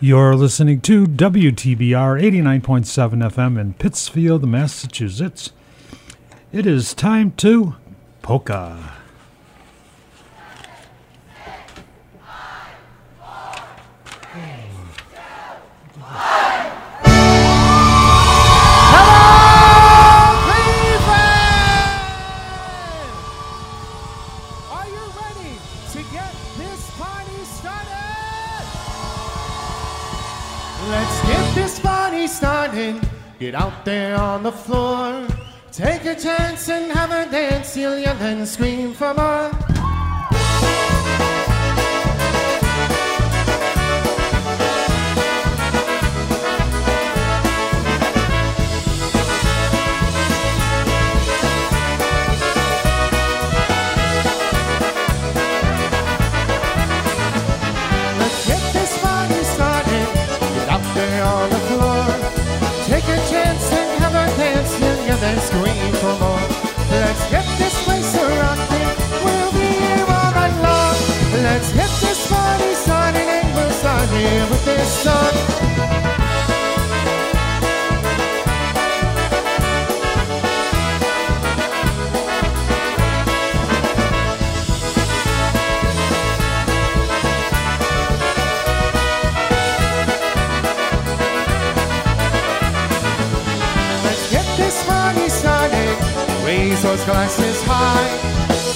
You're listening to WTBR 89.7 FM in Pittsfield, Massachusetts. It is time to polka. Get out there on the floor. Take a chance and have a dance. You'll yell and scream for more. Glasses high.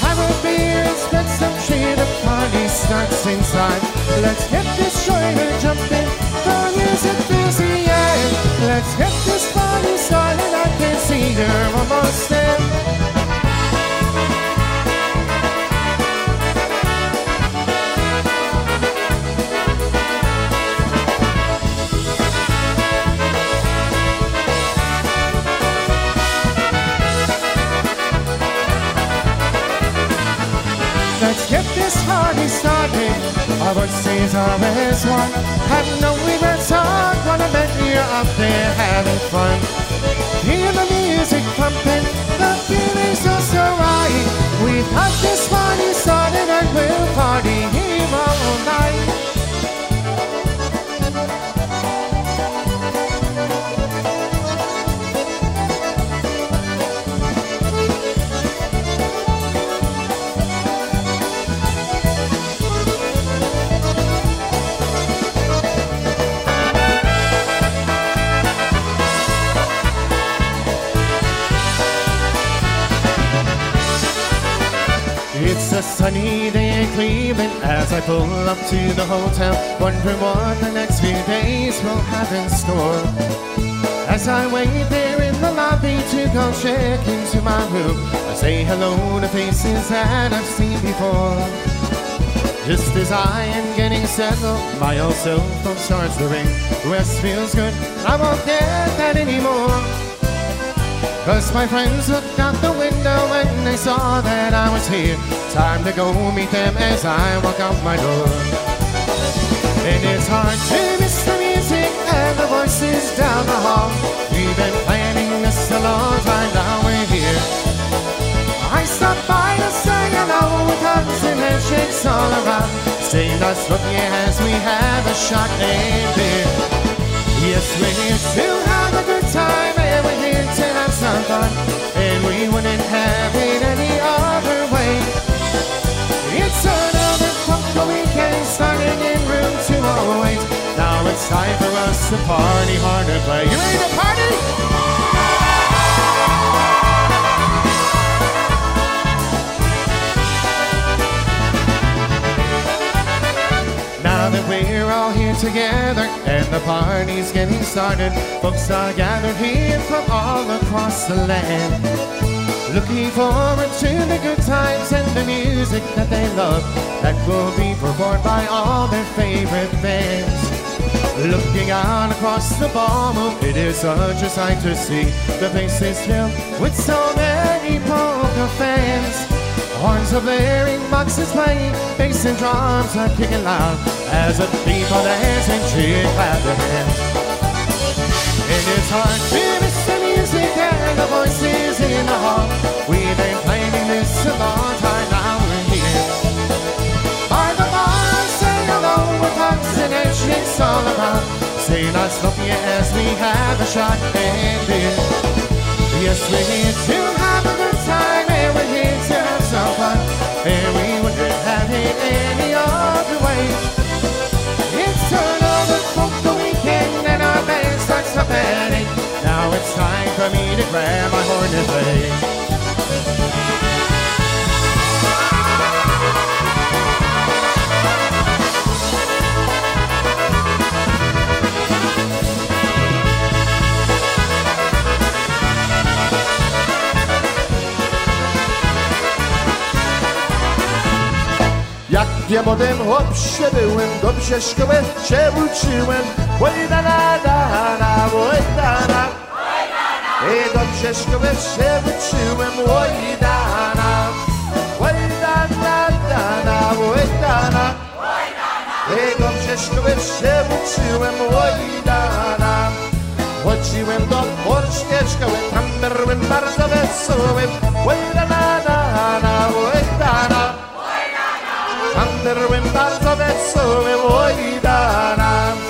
Have a beer and spend some cheer. The party starts inside. Let's get this joiner jumping. The music fills the air. Let's get this party started. I can see her almost there. Get this party started. Our voices are as one. Have no regrets on wanna bet you're up there having fun. Hear the music pumping, the feeling's so so right. We've got this party started and we'll party here all night. Sunny day in Cleveland as I pull up to the hotel, wondering what the next few days will have in store. As I wait there in the lobby to go check into my room, I say hello to faces that I've seen before. Just as I am getting settled, my old cell phone starts to ring. Rest feels good, I won't get that anymore. Cause my friends looked out the window when they saw that I was here. Time to go meet them as I walk out my door. And it's hard to miss the music and the voices down the hall. We've been planning this a long time, now we're here. I stopped by to say hello with hugs and handshakes all around. Stay nice looking as we have a shot and beer. Yes, we're here to have a good time and we're here to have some fun. And we wouldn't have it any 208. Now it's time for us to party hard and play. You ready to party? Now that we're all here together and the party's getting started, folks are gathered here from all across the land. Looking forward to the good times and the music that they love that will be performed by all their favorite bands. Looking out across the ballroom, it is such a sight to see. The place is filled with so many polka fans. Horns are blaring, boxes playing, bass and drums are kicking loud as the people dance and cheer, clap their hands. And it's hard to miss the voices in the hall. We've been playing this a long time now we're here. The hello with all. Say nice you as we have a shot and it. Yes, we're here to have a good time and we're here to have some fun. And we wouldn't have it any other way. It's time for me to grab my horn and play. Jak diamonem hopsie byłem, dobrze szkołę się uczyłem. Oj da na da na, oj da na. I do Krzyszkowy się wyczułem Łojdana Łojdana, dana, Łojdana I do Krzyszkowy się wyczułem Łojdana Chodziłem do Borszkieszka, tam byłem bardzo wesoły. Łojdana, dana, Łojdana Tam byłem bardzo wesoły Łojdana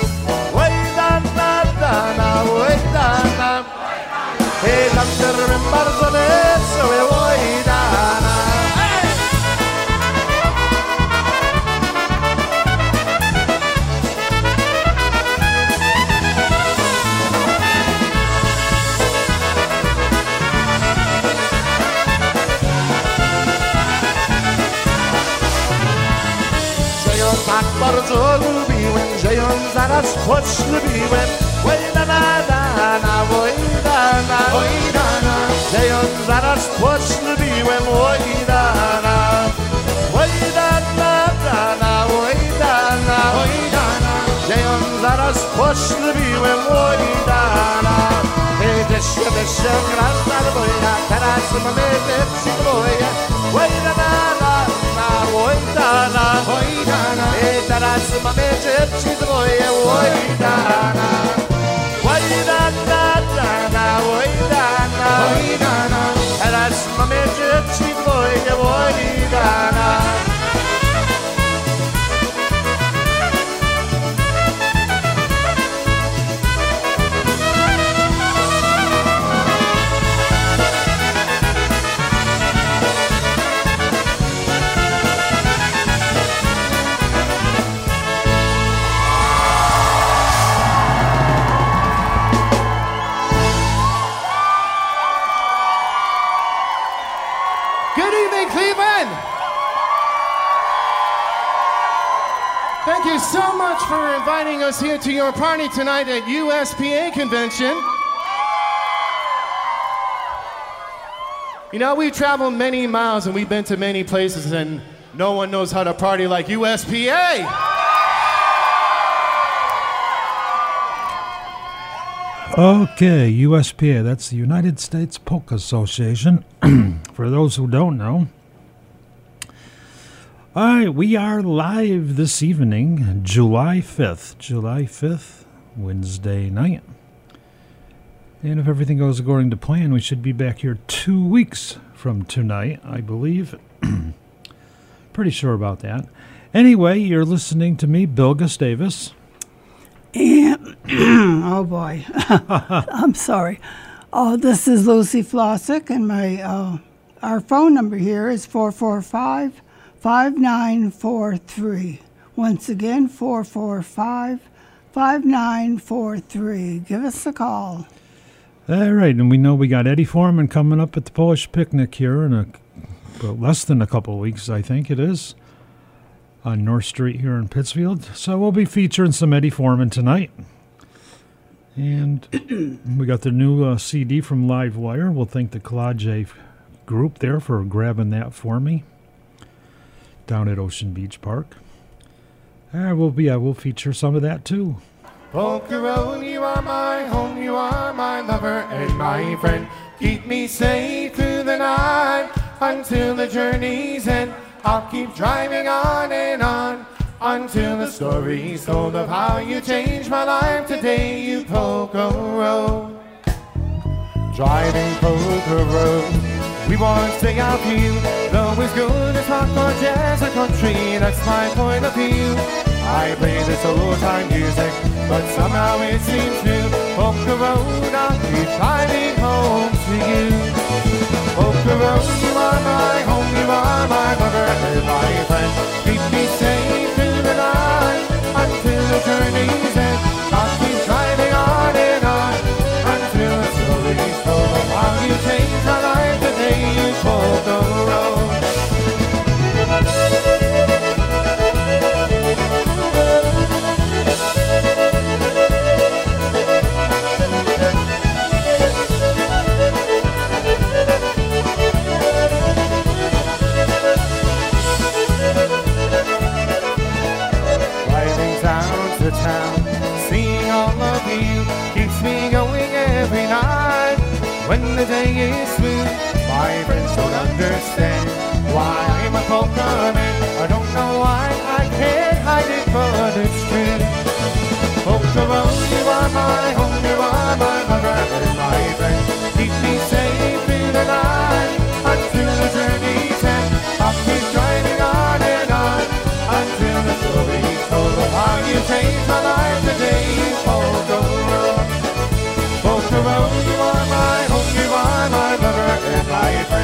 can't remember the name, so we wait on. برزالو بیون جیان زن از خوش بیون oj dana. Ją zaraz poślubiłem, oj dana. Oj dana, dana, oj dana, oj dana. Że ją zaraz poślubiłem, oj dana. Hej, deszcz, deszcz, grazna dwoja, teraz mamy dzieci dwoje. Oj dana, oj dana, oj dana. Teraz mamy dzieci dwoje, oj dana. Dana, and I smell me gypsy boy, Dana. Us here to your party tonight at USPA Convention. You know, we've traveled many miles and we've been to many places, and no one knows how to party like USPA. Okay, USPA, that's the United States Polka Association. For those who don't know. All right, we are live this evening, July 5th. July 5th, Wednesday night. And if everything goes according to plan, we should be back here two weeks from tonight, I believe. Pretty sure about that. Anyway, you're listening to me, Bill Gustavus. And oh boy, I'm sorry. Oh, this is Lucy Flossick, and my uh, our phone number here is 445 5943. Once again, 445 5943. Give us a call. All right, and we know we got Eddie Forman coming up at the Polish picnic here in a less than a couple weeks, I think it is, on North Street here in Pittsfield. So we'll be featuring some Eddie Forman tonight. And we got the new uh, CD from Livewire. We'll thank the Collage group there for grabbing that for me down at Ocean Beach Park. Uh, we'll be, uh, we'll feature some of that too. Polka Road, you are my home, you are my lover and my friend. Keep me safe through the night until the journey's end. I'll keep driving on and on until the story's told of how you changed my life today, you Polka Road. Driving Polka Road, we won't stay out here. It's good rock or jazz or country, that's my point of view. I play this old time music, but somehow it seems to Polka Road, I'll driving home to you. Polka Road, you are my home, you are my lover and my friend. When the day is through, my friends don't understand why I'm a polka man. I don't know why I can't hide it, but it's true. Polka road, you are my home, you are my and my friend. Keep me safe through the night until the journey's end. I'll keep driving on and on until the story's told of how you changed my life today. Polka road, friend.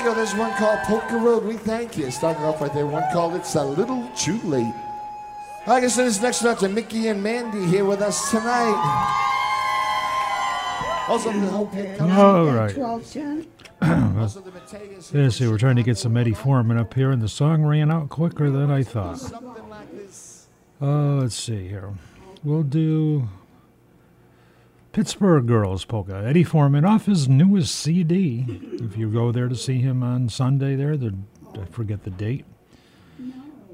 All right, there you go. There's one called Polka Road. We thank you. Starting off right there. One called It's a Little Too Late. I said, this next one out to Mickey and Mandy here with us tonight. Also, the whole All right. 1210. also the Mateus Let's see, we're trying to get some Eddie Forman up here, and the song ran out quicker than I thought. Uh, let's see here. We'll do Pittsburgh Girls Polka. Eddie Forman off his newest CD. If you go there to see him on Sunday, there, the, I forget the date.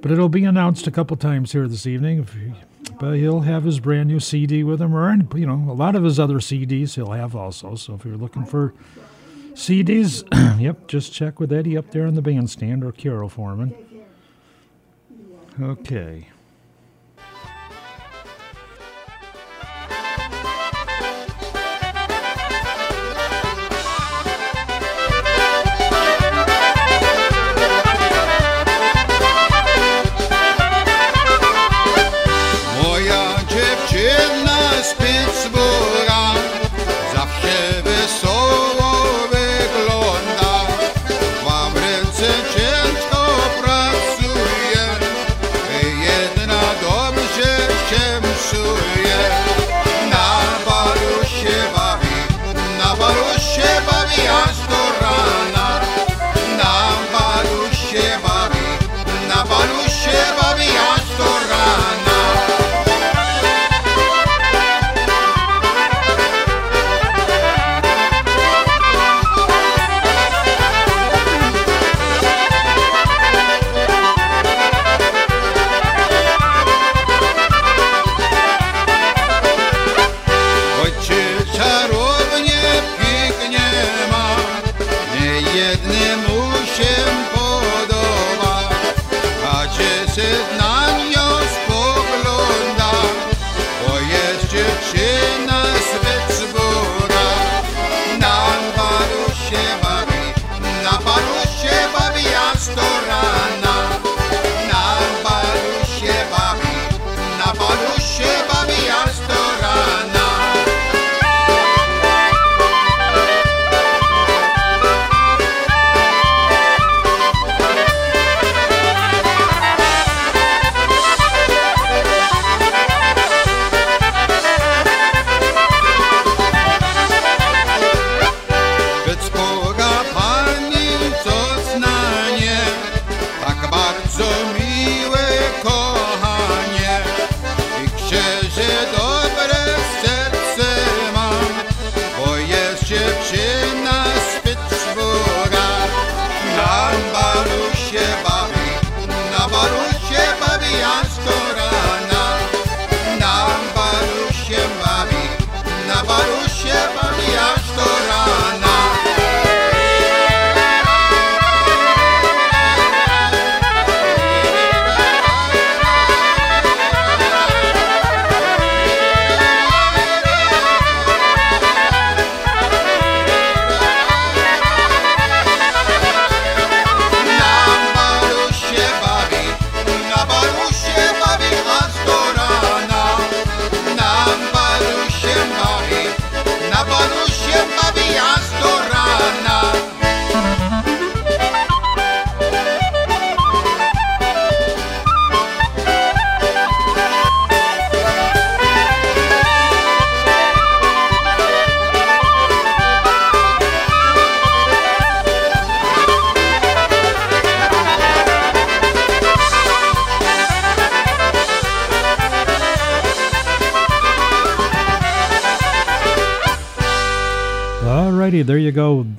But it'll be announced a couple times here this evening. You, but he'll have his brand new CD with him, or any- you know, a lot of his other CDs he'll have also. So if you're looking for CDs, yep, just check with Eddie up there in the bandstand or Carol Forman. Okay.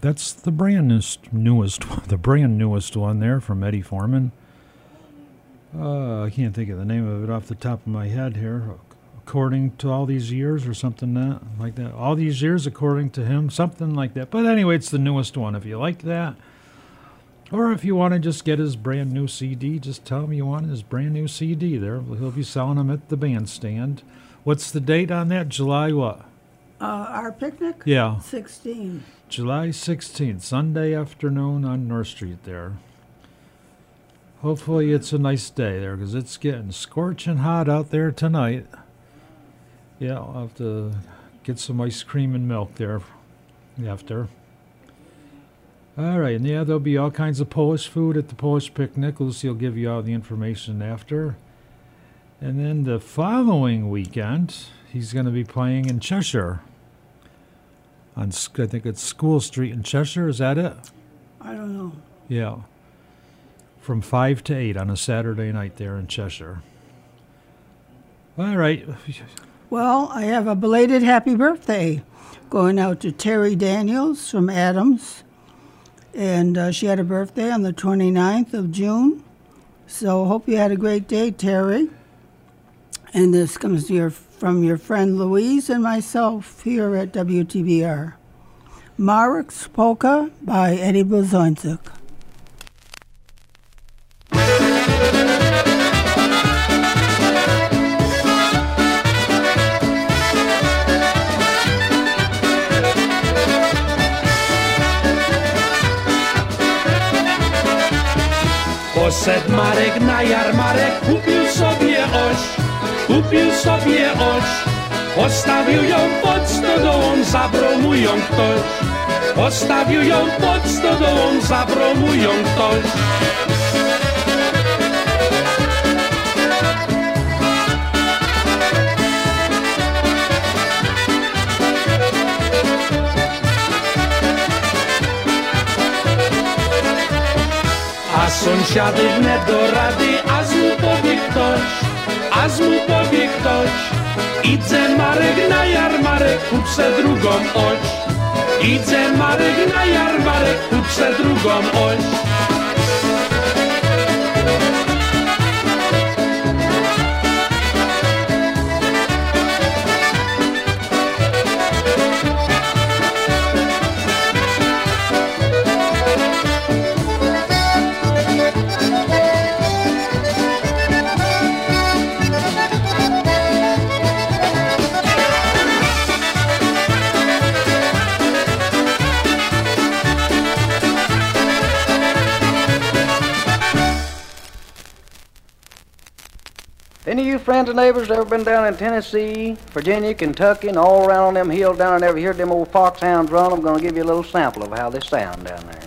That's the brand newest, newest, one- the brand newest one there from Eddie Forman. Uh, I can't think of the name of it off the top of my head here. According to all these years, or something that like that. All these years, according to him, something like that. But anyway, it's the newest one. If you like that, or if you want to just get his brand new CD, just tell him you want his brand new CD. There, he'll be selling them at the bandstand. What's the date on that? July what? Uh, our picnic? Yeah. 16. July 16th, Sunday afternoon on North Street there. Hopefully it's a nice day there because it's getting scorching hot out there tonight. Yeah, I'll have to get some ice cream and milk there after. All right, and yeah, there'll be all kinds of Polish food at the Polish picnic. Lucy will give you all the information after. And then the following weekend, he's going to be playing in Cheshire on I think it's School Street in Cheshire. Is that it? I don't know. Yeah. From five to eight on a Saturday night there in Cheshire. All right. Well, I have a belated happy birthday going out to Terry Daniels from Adams. And uh, she had a birthday on the 29th of June. So hope you had a great day, Terry. And this comes to your, from your friend Louise and myself here at WTBR. Marek's Polka by Eddie Blazonczyk. Poszedł Marek na jarmarek, kupił sobie oś, kupił sobie oś. Postawił ją pod stodołą, zabrał ją ktoś. Postawił ją pod stodołą, zabrał ją ktoś. A sąsiady wnet do rady, a a mu powie ktoś. Idzie Marek na jarmarek, kup se drugą oś. Idzie Marek na jarmarek, kup se drugą oś. Friends and neighbors ever been down in Tennessee, Virginia, Kentucky, and all around on them hills down there ever heard them old foxhounds run? I'm going to give you a little sample of how they sound down there.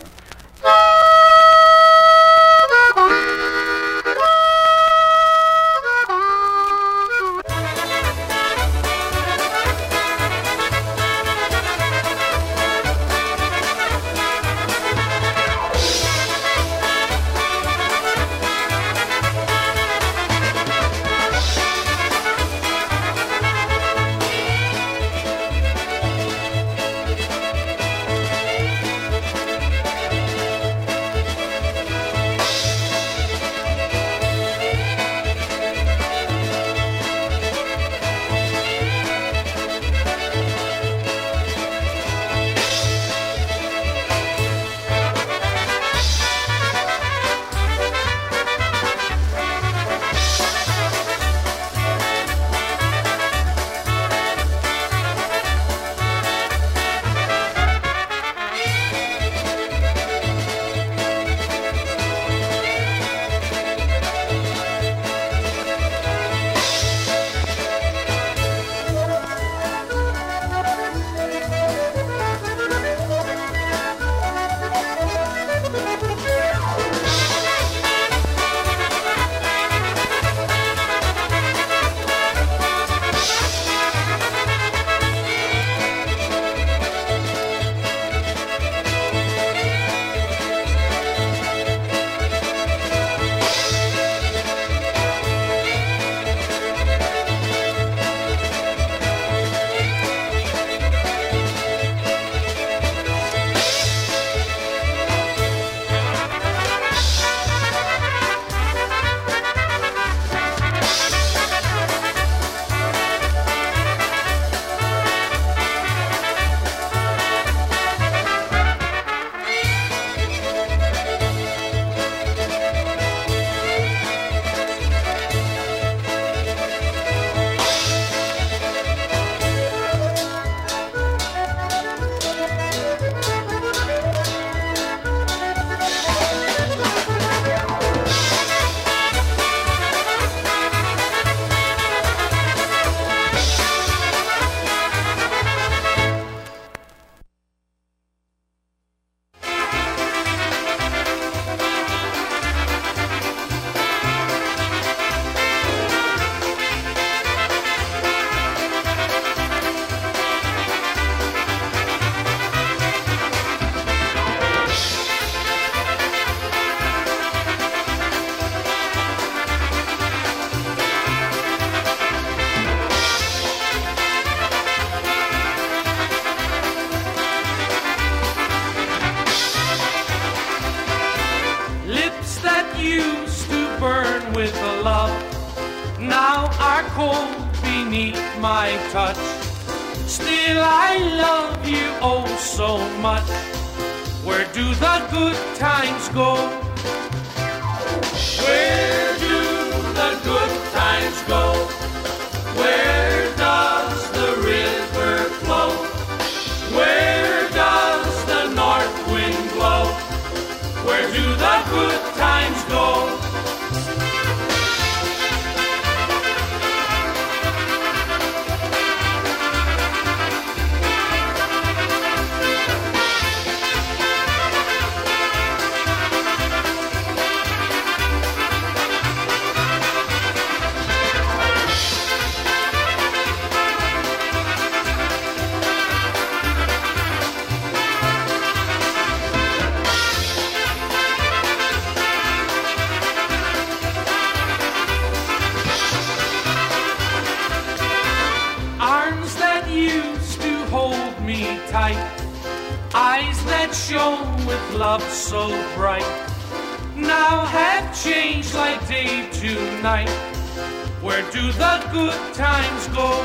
Where do the good times go?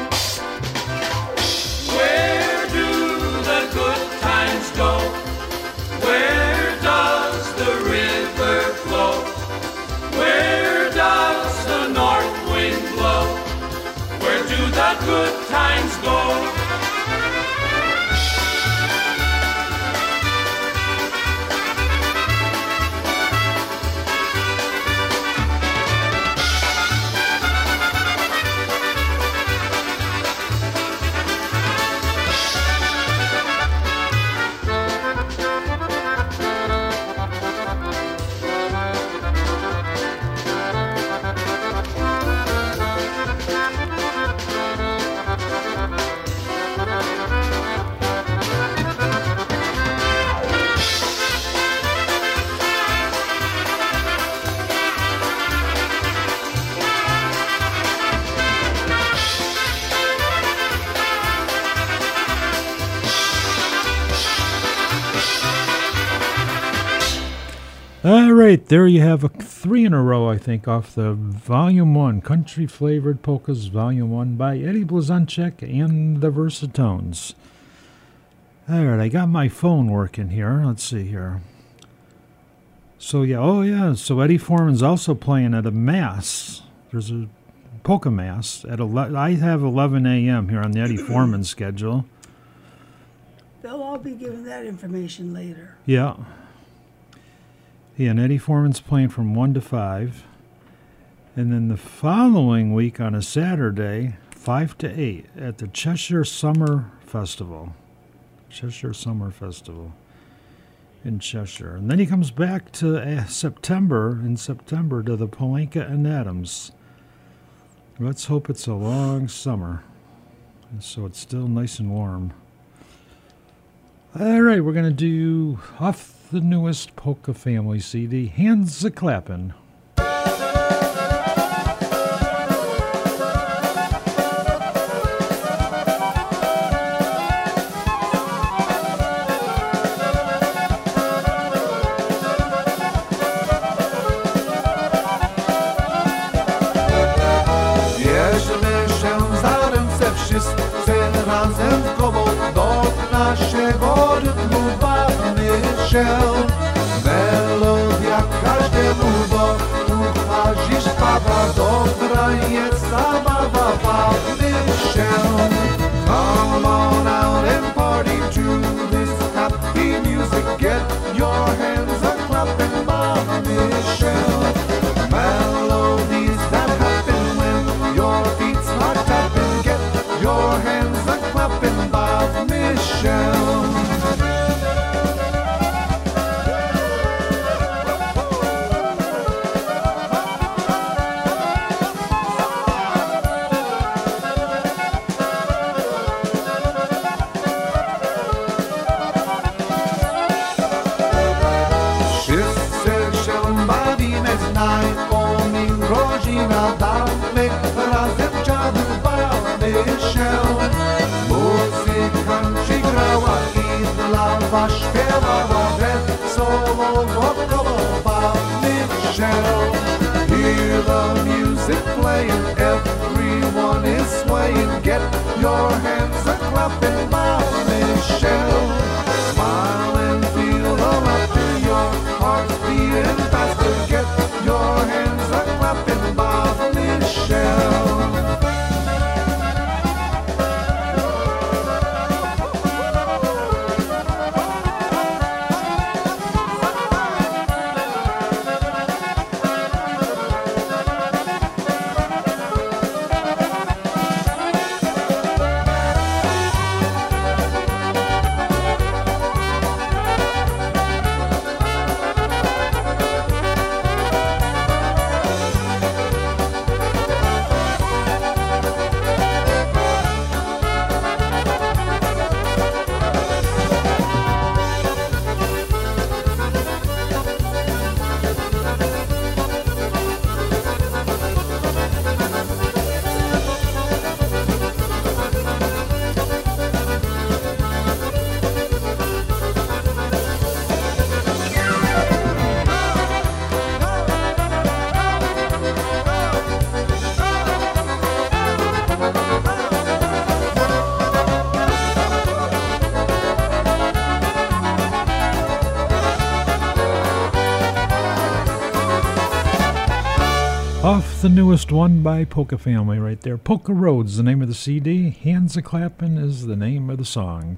There you have a three in a row, I think, off the Volume 1, Country Flavored Polkas Volume 1 by Eddie Blazonczyk and the Versatones. All right, I got my phone working here. Let's see here. So, yeah, oh, yeah, so Eddie Forman's also playing at a mass. There's a polka mass at 11, I have 11 a.m. here on the Eddie Forman schedule. They'll all be given that information later. Yeah. Yeah, and Eddie Forman's playing from 1 to 5. And then the following week on a Saturday, 5 to 8 at the Cheshire Summer Festival. Cheshire Summer Festival in Cheshire. And then he comes back to uh, September, in September, to the Palenka and Adams. Let's hope it's a long summer. And so it's still nice and warm. All right, we're going to do off the newest Polka Family CD, Hands a Clappin'. Bawmy the newest one by Polka Family right there. Polka Roads, the name of the CD. Hands a Clappin' is the name of the song.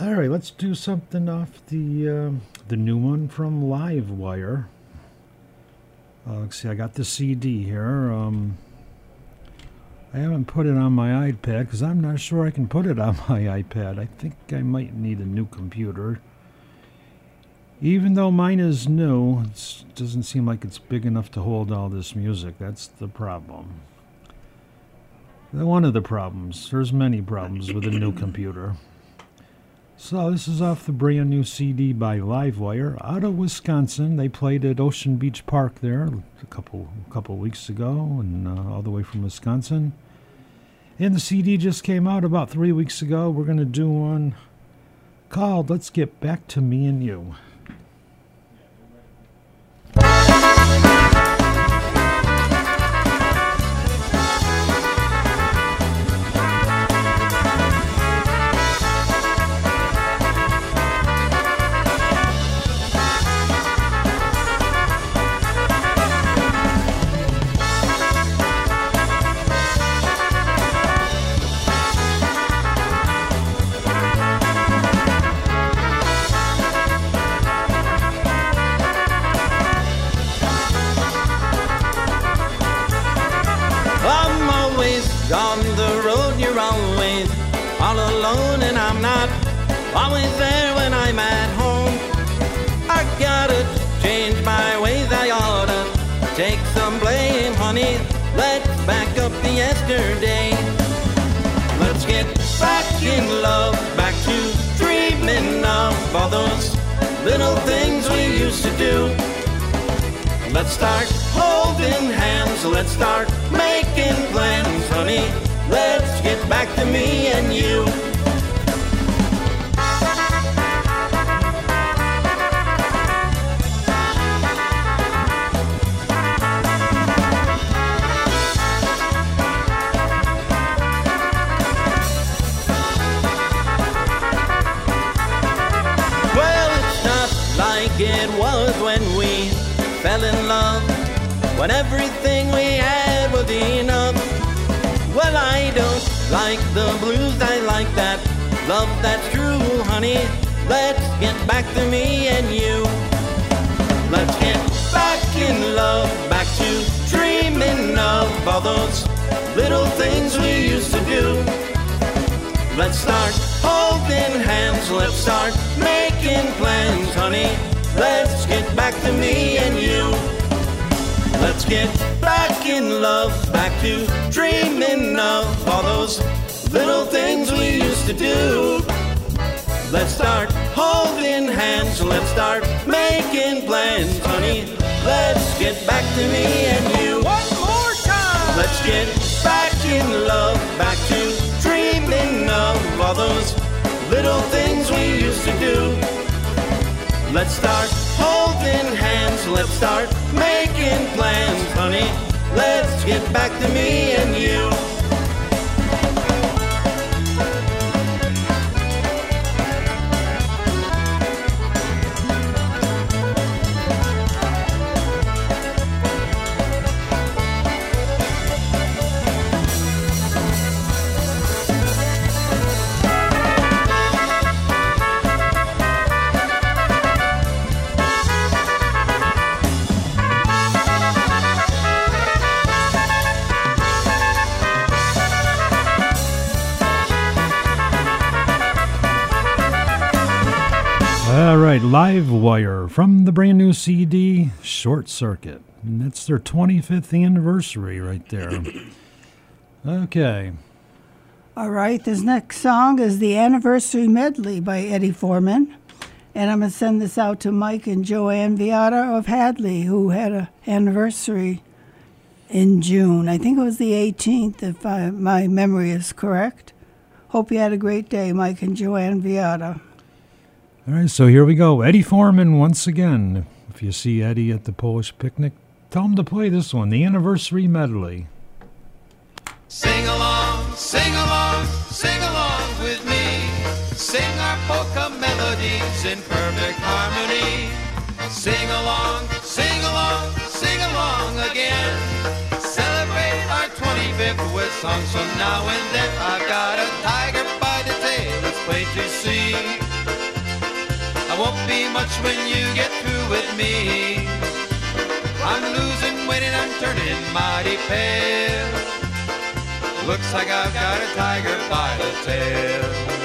All right, let's do something off the uh, the new one from Livewire. Uh, let's see, I got the CD here. Um, I haven't put it on my iPad because I'm not sure I can put it on my iPad. I think I might need a new computer. Even though mine is new, it doesn't seem like it's big enough to hold all this music. That's the problem. One of the problems. There's many problems with a new computer. So this is off the brand new CD by Livewire out of Wisconsin. They played at Ocean Beach Park there a couple a couple weeks ago, and uh, all the way from Wisconsin. And the CD just came out about three weeks ago. We're gonna do one called "Let's Get Back to Me and You." All those little things we used to do. Let's start holding hands. Let's start making plans, honey. Let's get back to me and you. When everything we had was enough. Well, I don't like the blues, I like that love that's true, honey. Let's get back to me and you. Let's get back in love, back to dreaming of all those little things we used to do. Let's start holding hands, let's start making plans, honey. Let's get back to me and you. Let's get back in love, back to dreaming of all those little things we used to do. Let's start holding hands, let's start making plans, honey. Let's get back to me and you. One more time! Let's get back in love, back to dreaming of all those little things we used to do. Let's start holding hands. Let's start making plans, honey. Let's get back to me and you. From the brand new CD Short Circuit. And that's their 25th anniversary right there. Okay. All right, this next song is the Anniversary Medley by Eddie Forman. And I'm going to send this out to Mike and Joanne Viata of Hadley, who had an anniversary in June. I think it was the 18th, if I, my memory is correct. Hope you had a great day, Mike and Joanne Viata. All right, so here we go. Eddie Forman once again. If you see Eddie at the Polish picnic, tell him to play this one, the anniversary medley. Sing along, sing along, sing along with me. Sing our polka melodies in perfect harmony. Sing along, sing along, sing along again. Celebrate our 25th with songs from now and then. I've when you get through with me. I'm losing weight and I'm turning mighty pale. Looks like I've got a tiger by the tail.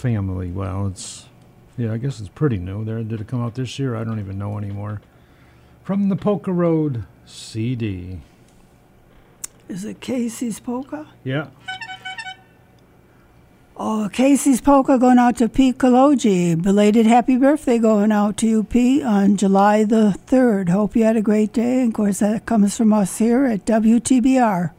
family. Well, it's yeah, I guess it's pretty new. There did it come out this year? I don't even know anymore. From the Polka Road CD. Is it Casey's Polka? Yeah. Oh, Casey's Polka going out to Pete Kaloji. Belated happy birthday going out to you, Pete, on July the 3rd. Hope you had a great day. And of course, that comes from us here at WTBR.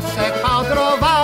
fosse caldroval é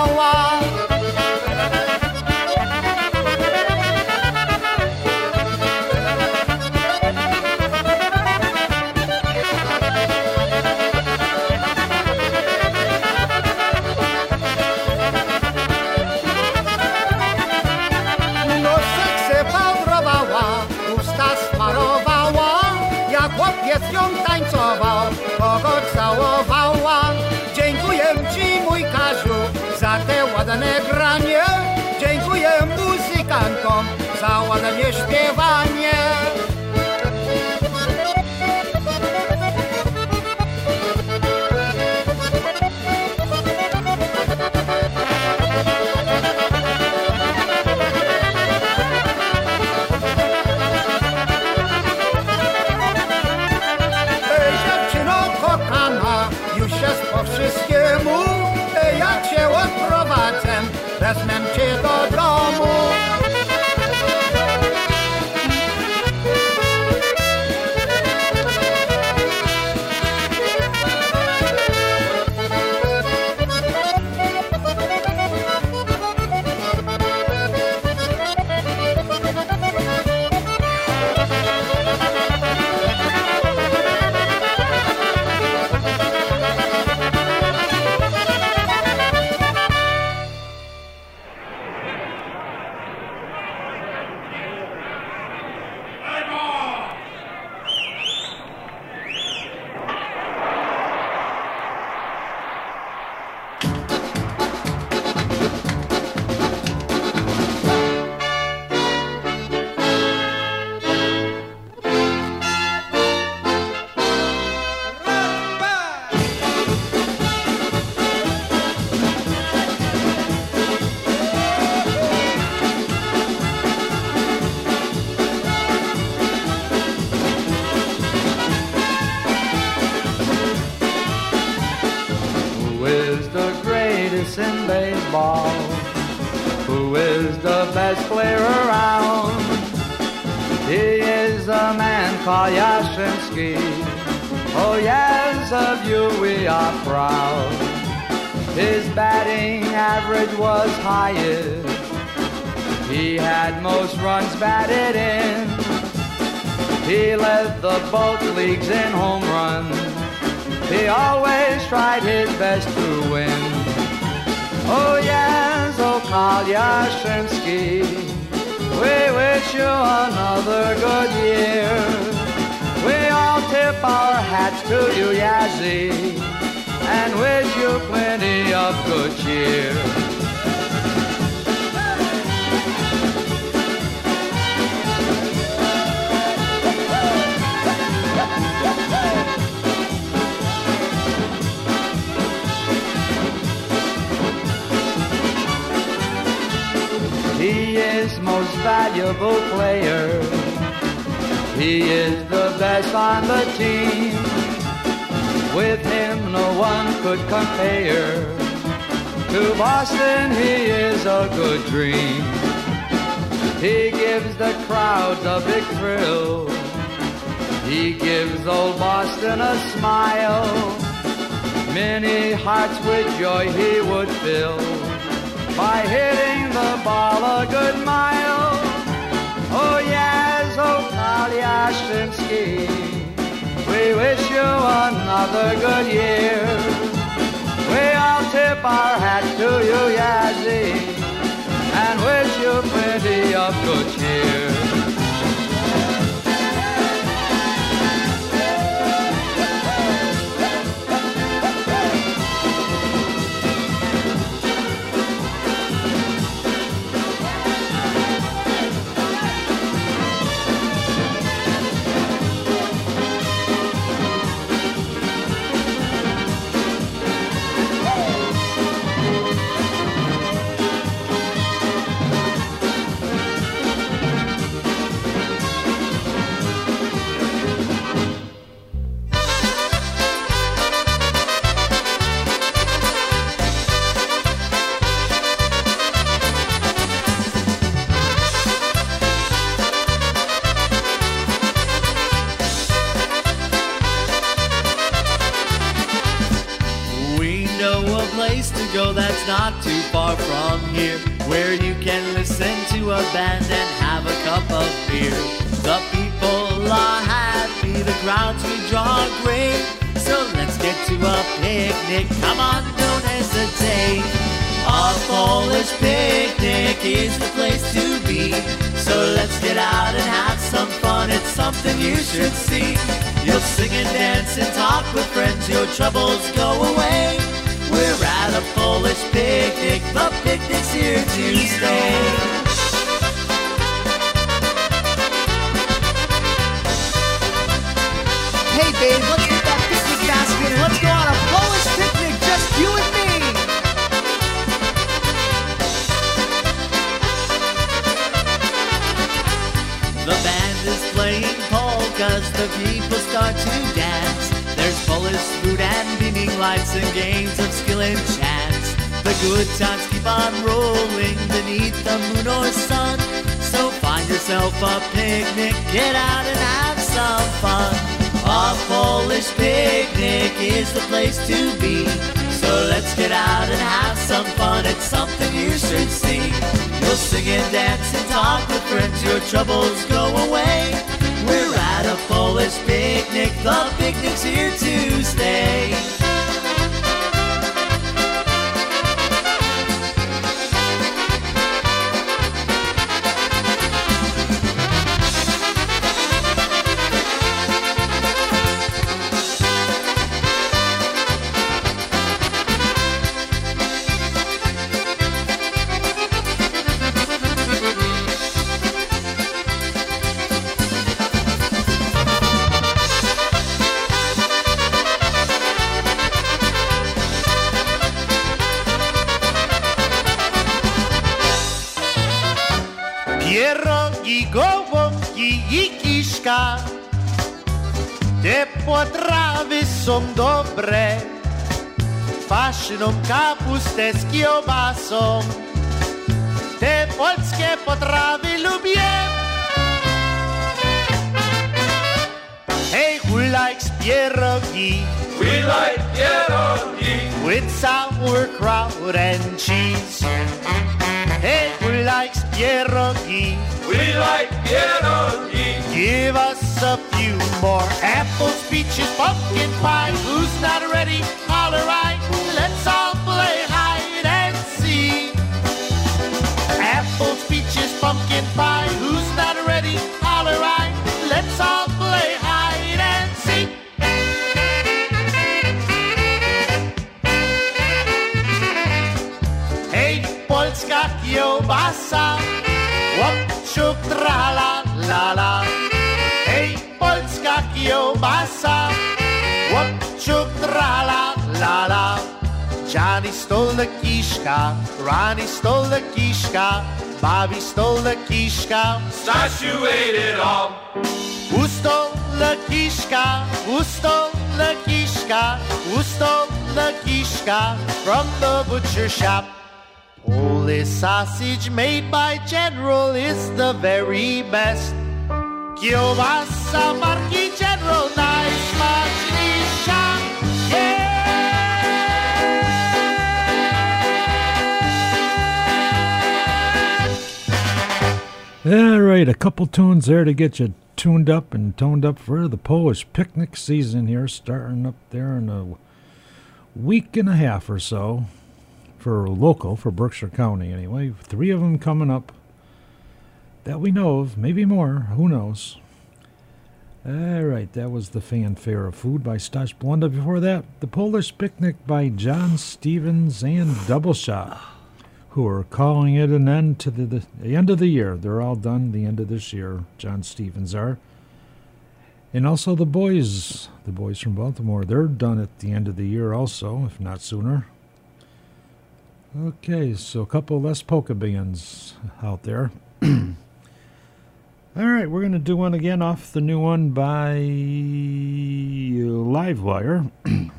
a Yastrzemski. Oh yes, of you we are proud. His batting average was highest. He had most runs batted in. He led the both leagues in home runs. He always tried his best to win. Oh yes, oh Carl Yastrzemski, we wish you another good year. We all tip our hats to you, Yazzie, and wish you plenty of good cheer. He is most valuable player. He is the best on the team. With him no one could compare. To Boston he is a good dream. He gives the crowds a big thrill. He gives old Boston a smile. Many hearts with joy he would fill by hitting the ball a good mile. Oh yes, oh Carl Yastrzemski, we wish you another good year. We all tip our hats to you, Yazzie, and wish you plenty of good cheer. your troubles go away. We're at a Polish picnic, the picnic's here to stay. Hey babe, let's get that picnic basket and let's go on a Polish picnic, just you and me. The band is playing polkas, the people start to Polish food and beaming lights and games of skill and chance. The good times keep on rolling beneath the moon or sun. So find yourself a picnic, get out and have some fun. A Polish picnic is the place to be. So let's get out and have some fun, it's something you should see. You'll sing and dance and talk with friends, your troubles go away. We're at a Polish picnic, the picnic's here to stay. Kwaszną kapustę z kiełbasą Te polskie potrawy lubię Hey, who likes pierogi? We like pierogi With sauerkraut and cheese Hey, who likes pierogi? We like pierogi. Give us a few more apples, peaches, pumpkin pie. Who's not ready? Holler right. Kiełbasa, łopciuk tra la la la. Hej, polska kiełbasa, łopciuk tra la la la. Johnny stole the kiszka, Ronnie stole the kiszka, Bobby stole the kiszka. Stasiu ate it all. Who stole the kiszka? Who stole the kiszka? Who stole the kiszka from the butcher shop? Polish sausage made by General is the very best. Kiełbasa marki General nice najsmaczniejsza. All right, a couple tunes there to get you tuned up and toned up for the Polish picnic season here, starting up there in a week and a half or so for local, for Berkshire County anyway. Three of them coming up that we know of, maybe more, who knows. All right, that was the fanfare of food by Stash Blunda. Before that, the Polish picnic by John Stevens and Double Shot, who are calling it an end to the, the, the end of the year. They're all done the end of this year. John Stevens are, and also the boys, the boys from Baltimore. They're done at the end of the year, also, if not sooner. Okay, so a couple less polka bands out there. All right, we're going to do one again off the new one by Livewire.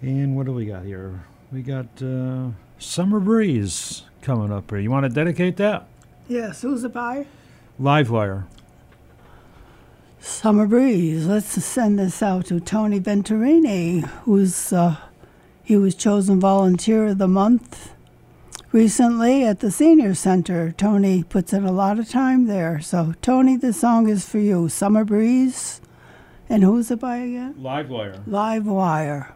and what do we got here? We got uh, Summer Breeze coming up here. You want to dedicate that? Yes, who's it by? Livewire. Summer Breeze. Let's send this out to Tony Venturini, who's uh, he was chosen Volunteer of the Month recently at the Senior Center. Tony puts in a lot of time there. So, Tony, this song is for you. Summer Breeze. And who's it by again? Livewire. Live Wire.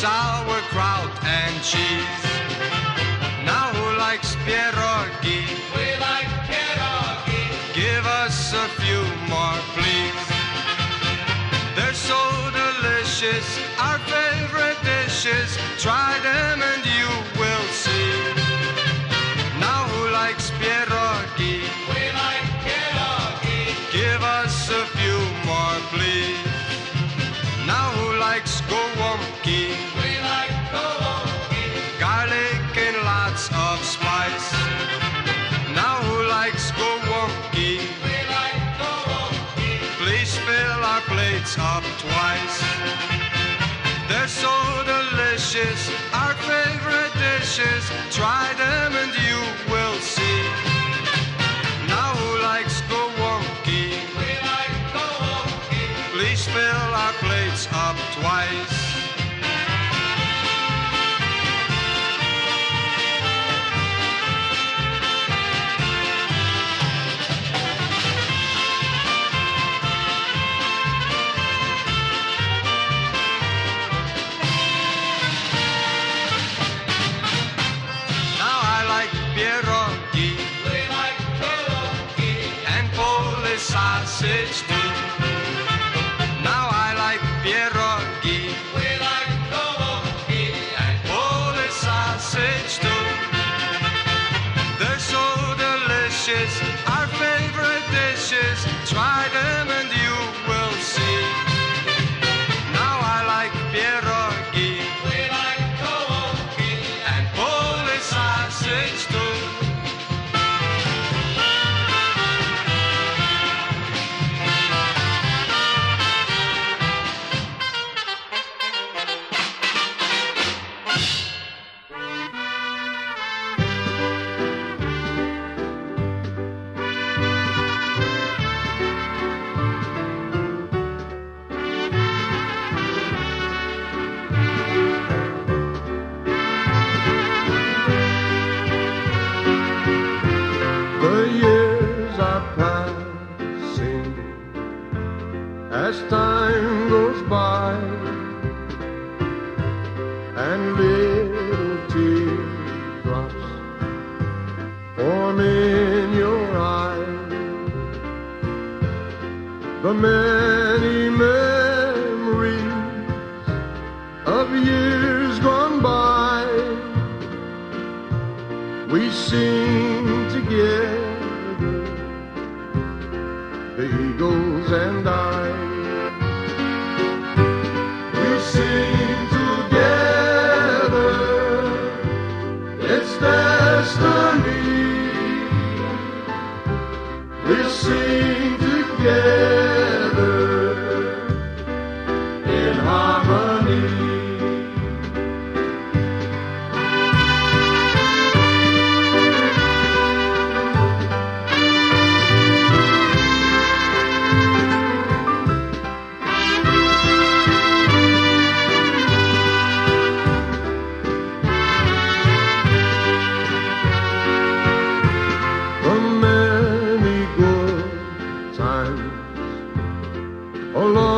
sauerkraut and cheese. Now who likes pierogi? We like pierogi. Give us a few more, please. They're so delicious, our favorite dishes. Try them and you will see. try them and you will. The along oh, the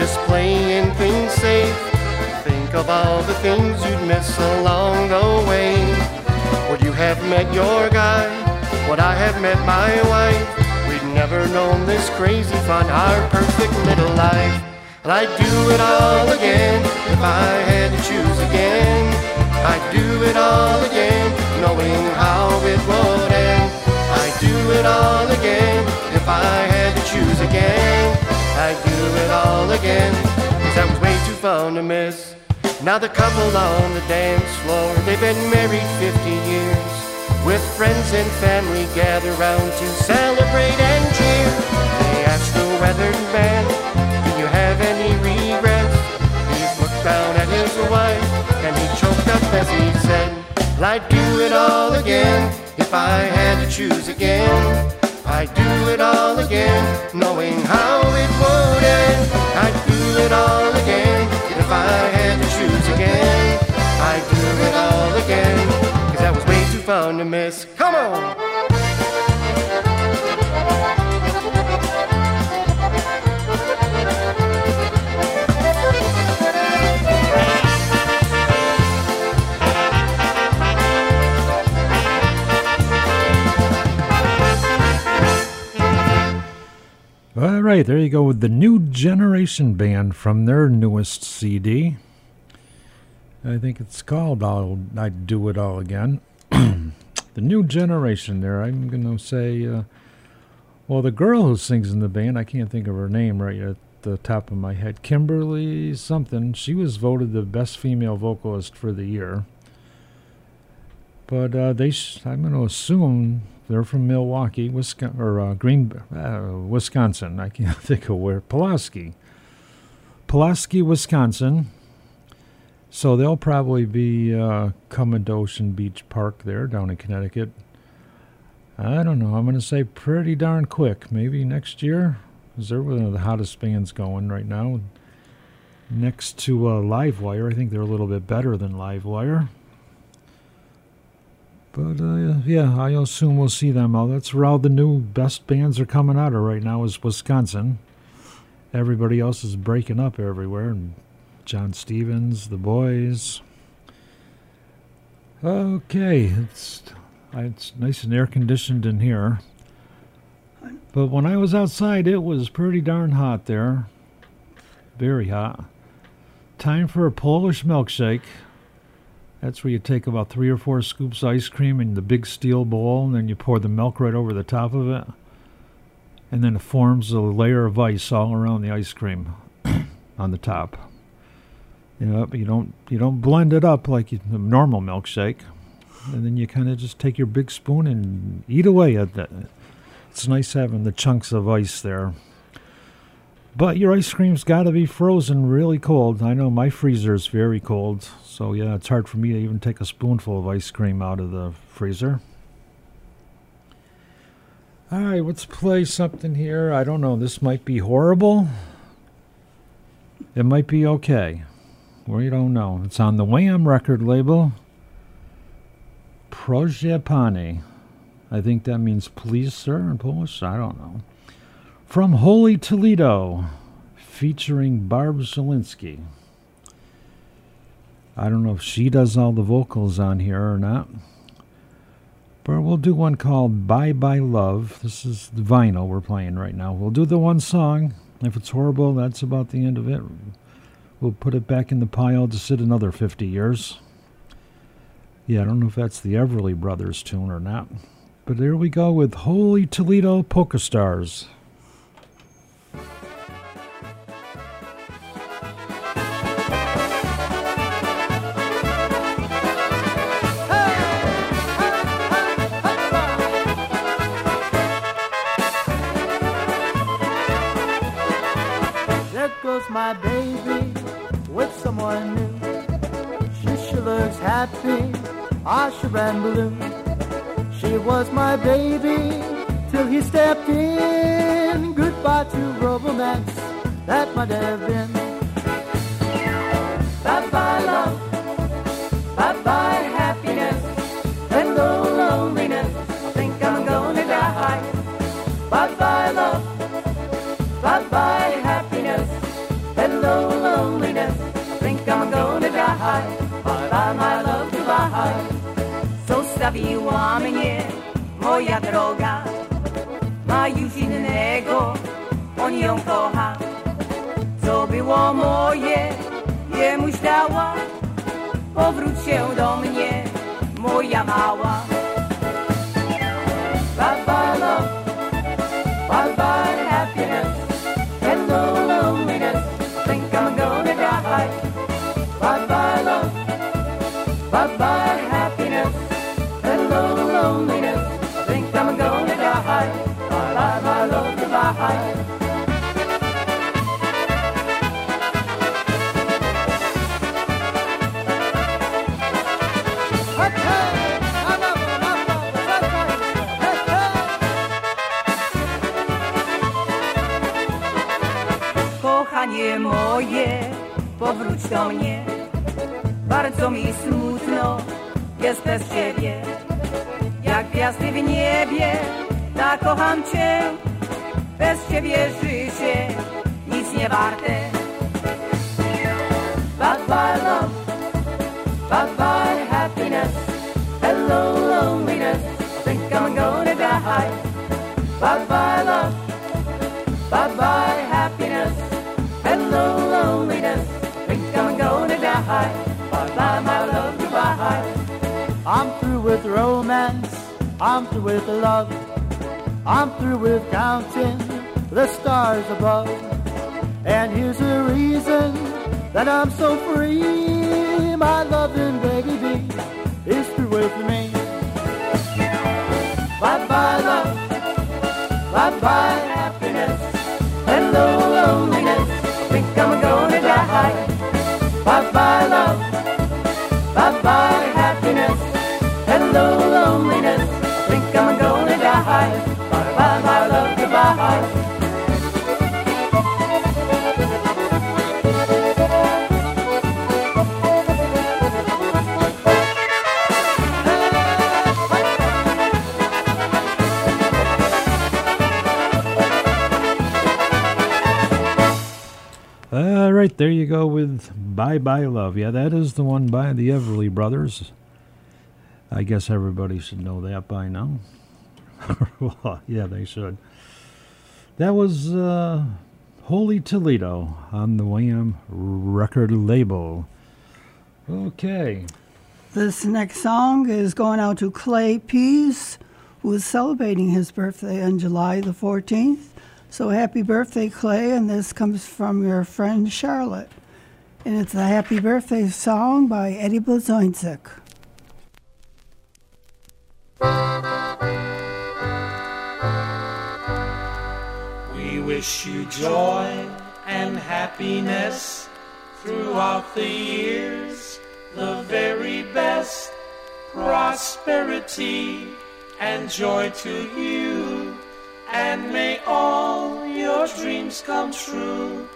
just playing things safe. Think of all the things you'd miss along the way. Would you have met your guy? Would I have met my wife? We'd never known this crazy fun, our perfect little life. And I'd do it all again if I had to choose again. I'd do it all again, knowing how it would end. I'd do it all again if I had to choose again. I'd do it all again, cause that was way too fun to miss. Now the couple on the dance floor, they've been married 50 years. With friends and family gather round to celebrate and cheer. They ask the weathered man, do you have any regrets? He looked down at his wife and he choked up as he said, I'd do it all again if I had to choose again. I'd do it all again, knowing how it would end. I'd do it all again if I had to choose again. I'd do it all again, cause that was way too fun to miss. Come on! All right, there you go with the New Generation Band from their newest CD. I think it's called I'll, I'd Do It All Again. the New Generation there, I'm going to say, uh, well, the girl who sings in the band, I can't think of her name right at the top of my head, Kimberly something. She was voted the best female vocalist for the year. But uh, they, sh- I'm going to assume they're from Milwaukee, Wisconsin, or uh, Green, uh, Wisconsin. I can't think of where. Pulaski, Pulaski, Wisconsin. So they'll probably be uh, coming to Ocean Beach Park there down in Connecticut. I don't know. I'm going to say pretty darn quick. Maybe next year, because they're one of the hottest bands going right now. Next to uh, Livewire, I think they're a little bit better than Livewire. But uh, yeah, I assume we'll see them out. That's where all the new best bands are coming out of right now is Wisconsin. Everybody else is breaking up everywhere, and John Stevens, the boys. Okay, it's it's nice and air conditioned in here. But when I was outside, it was pretty darn hot there. Very hot. Time for a Polish milkshake. That's where you take about three or four scoops of ice cream in the big steel bowl, and then you pour the milk right over the top of it. And then it forms a layer of ice all around the ice cream on the top. You know, but you don't you don't blend it up like a normal milkshake, and then you kind of just take your big spoon and eat away at that. It's nice having the chunks of ice there. But your ice cream's got to be frozen really cold. I know my freezer is very cold, so yeah, it's hard for me to even take a spoonful of ice cream out of the freezer. All right, let's play something here. I don't know. This might be horrible. It might be okay. We don't know. It's on the Wham record label. Proszę Pani. I think that means please, sir, in Polish. I don't know. From Holy Toledo, featuring Barb Zielinski. I don't know if she does all the vocals on here or not. But we'll do one called Bye Bye Love. This is the vinyl we're playing right now. We'll do the one song. If it's horrible, that's about the end of it. We'll put it back in the pile to sit another 50 years. Yeah, I don't know if that's the Everly Brothers tune or not. But there we go with Holy Toledo Polka Stars. All right, there you go with Bye Bye Love. Yeah, that is the one by the Everly Brothers. I guess everybody should know that by now. well, yeah, they should. That was uh, Holy Toledo on the Wham record label. Okay. This next song is going out to Clay Pease, who is celebrating his birthday on July the 14th. So happy birthday, Clay, and this comes from your friend Charlotte. And it's a happy birthday song by Eddie Blazończyk. We wish you joy and happiness throughout the years, the very best prosperity and joy to you, and may all your dreams come true.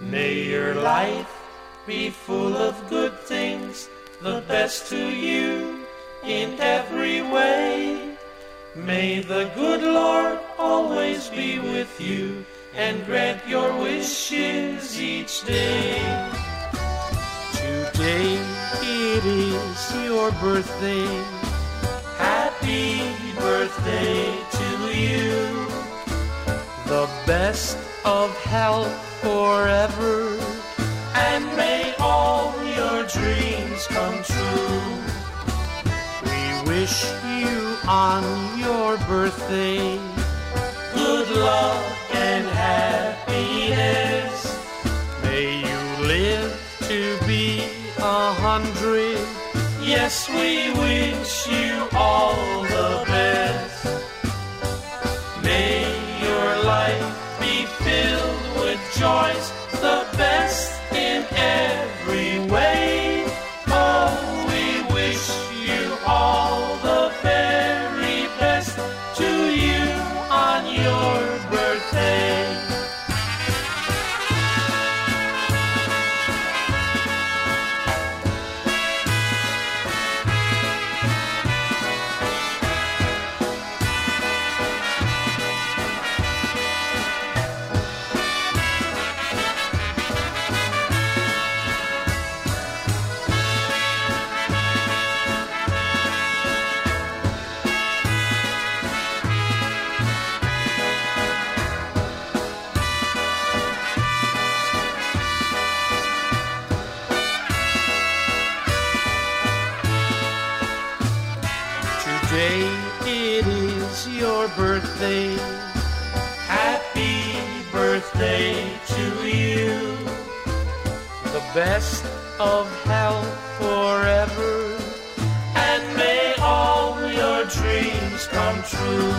May your life be full of good things, the best to you in every way. May the good Lord always be with you and grant your wishes each day. Today it is your birthday. Happy birthday to you. The best of health forever. And may all your dreams come true. We wish you on your birthday Good luck and happiness. May you live to be a hundred. Yes, we wish you all the best. Life be filled with joys, the best birthday. Happy birthday to you. The best of health forever. And may all your dreams come true.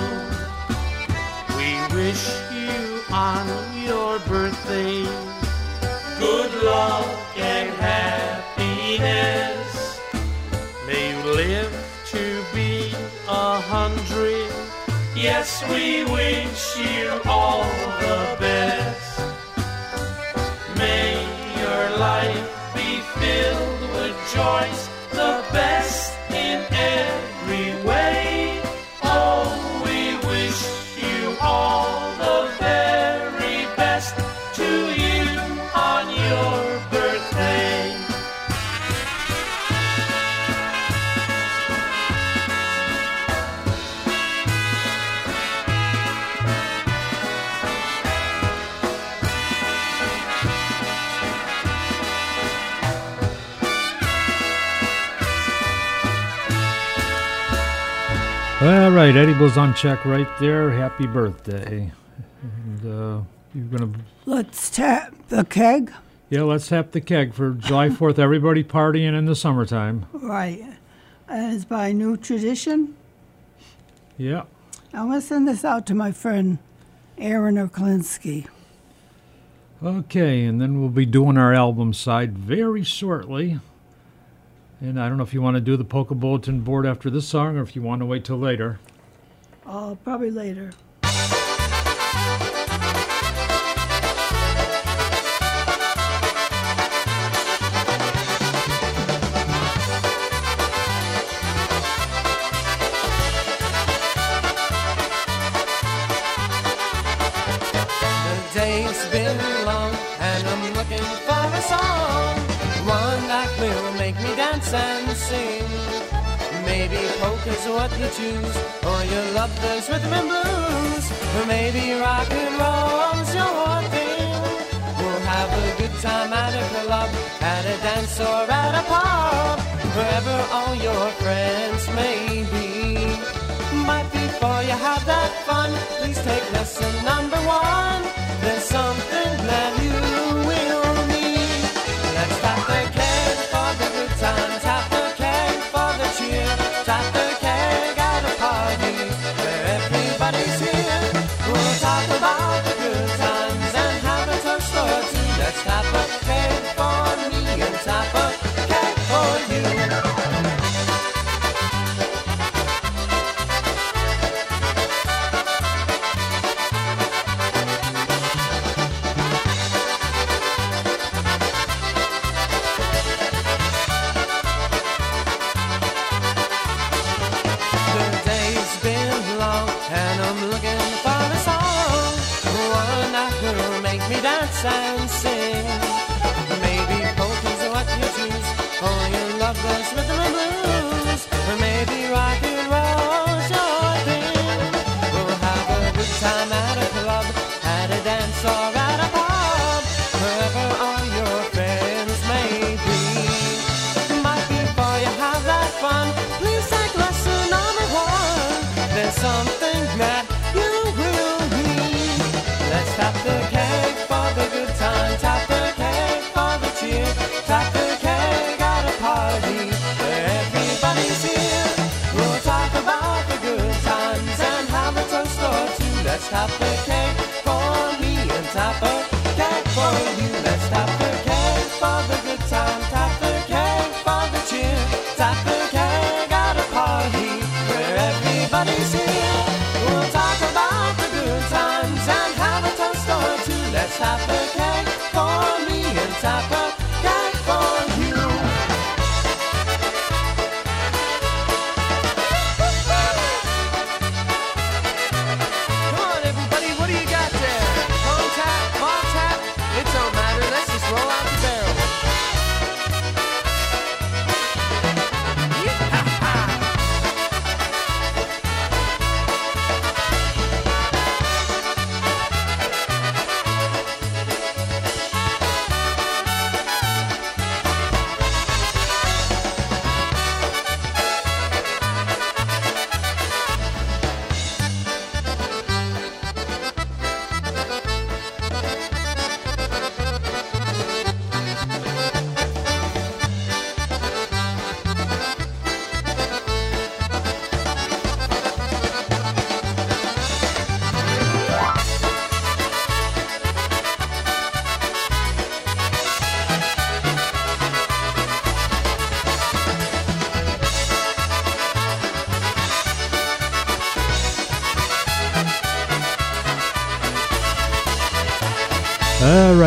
We wish you on your birthday good luck and happiness. May you live to be a hundred. Yes, we wish you all the best. May your life be filled with joys, the best All right, Eddie Blazończyk right there. Happy birthday. And uh, you're going to, Let's tap the keg. yeah, let's tap the keg for July 4th. Everybody partying in the summertime. Right. And it's by New Tradition. Yeah. I'm going to send this out to my friend Aaron Erklinski. Okay, and then we'll be doing our album side very shortly. And I don't know if you want to do the Polka Bulletin board after this song or if you want to wait till later. Uh, probably later. Polka's what you choose, or you love those rhythm and blues. Or maybe rock and roll's your thing. We'll have a good time at a club, at a dance or at a pub. Wherever all your friends may be. But before you have that fun, please take lesson number one. There's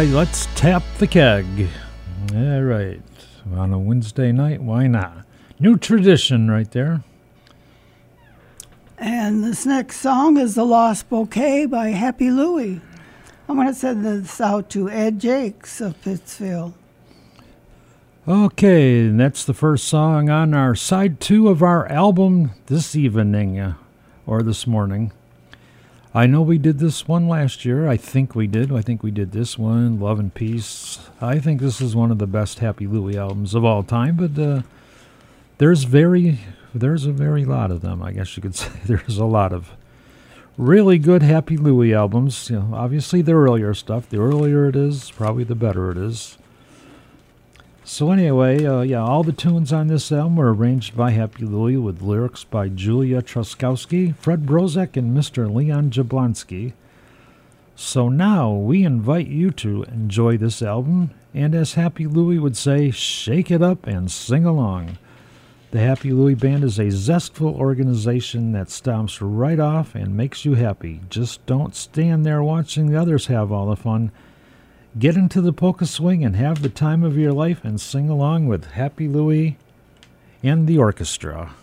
right, let's tap the keg. All right, on a Wednesday night, why not? New tradition right there. And this next song is The Lost Bouquet by Happy Louie. I'm going to send this out to Ed Jakes of Pittsfield. Okay, and that's the first song on our side two of our album this evening uh, or this morning. I know we did this one last year. I think we did. I think we did this one, Love and Peace. I think this is one of the best Happy Louie albums of all time, but uh, there's very there's a very lot of them. I guess you could say there's a lot of really good Happy Louie albums. You know, obviously the earlier stuff. The earlier it is, probably the better it is. So anyway, uh, yeah, all the tunes on this album were arranged by Happy Louie with lyrics by Julia Truskowski, Fred Brozek, and Mr. Leon Jablonski. So now we invite you to enjoy this album, and as Happy Louie would say, shake it up and sing along. The Happy Louie Band is a zestful organization that stomps right off and makes you happy. Just don't stand there watching the others have all the fun. Get into the polka swing and have the time of your life and sing along with Happy Louie and the orchestra.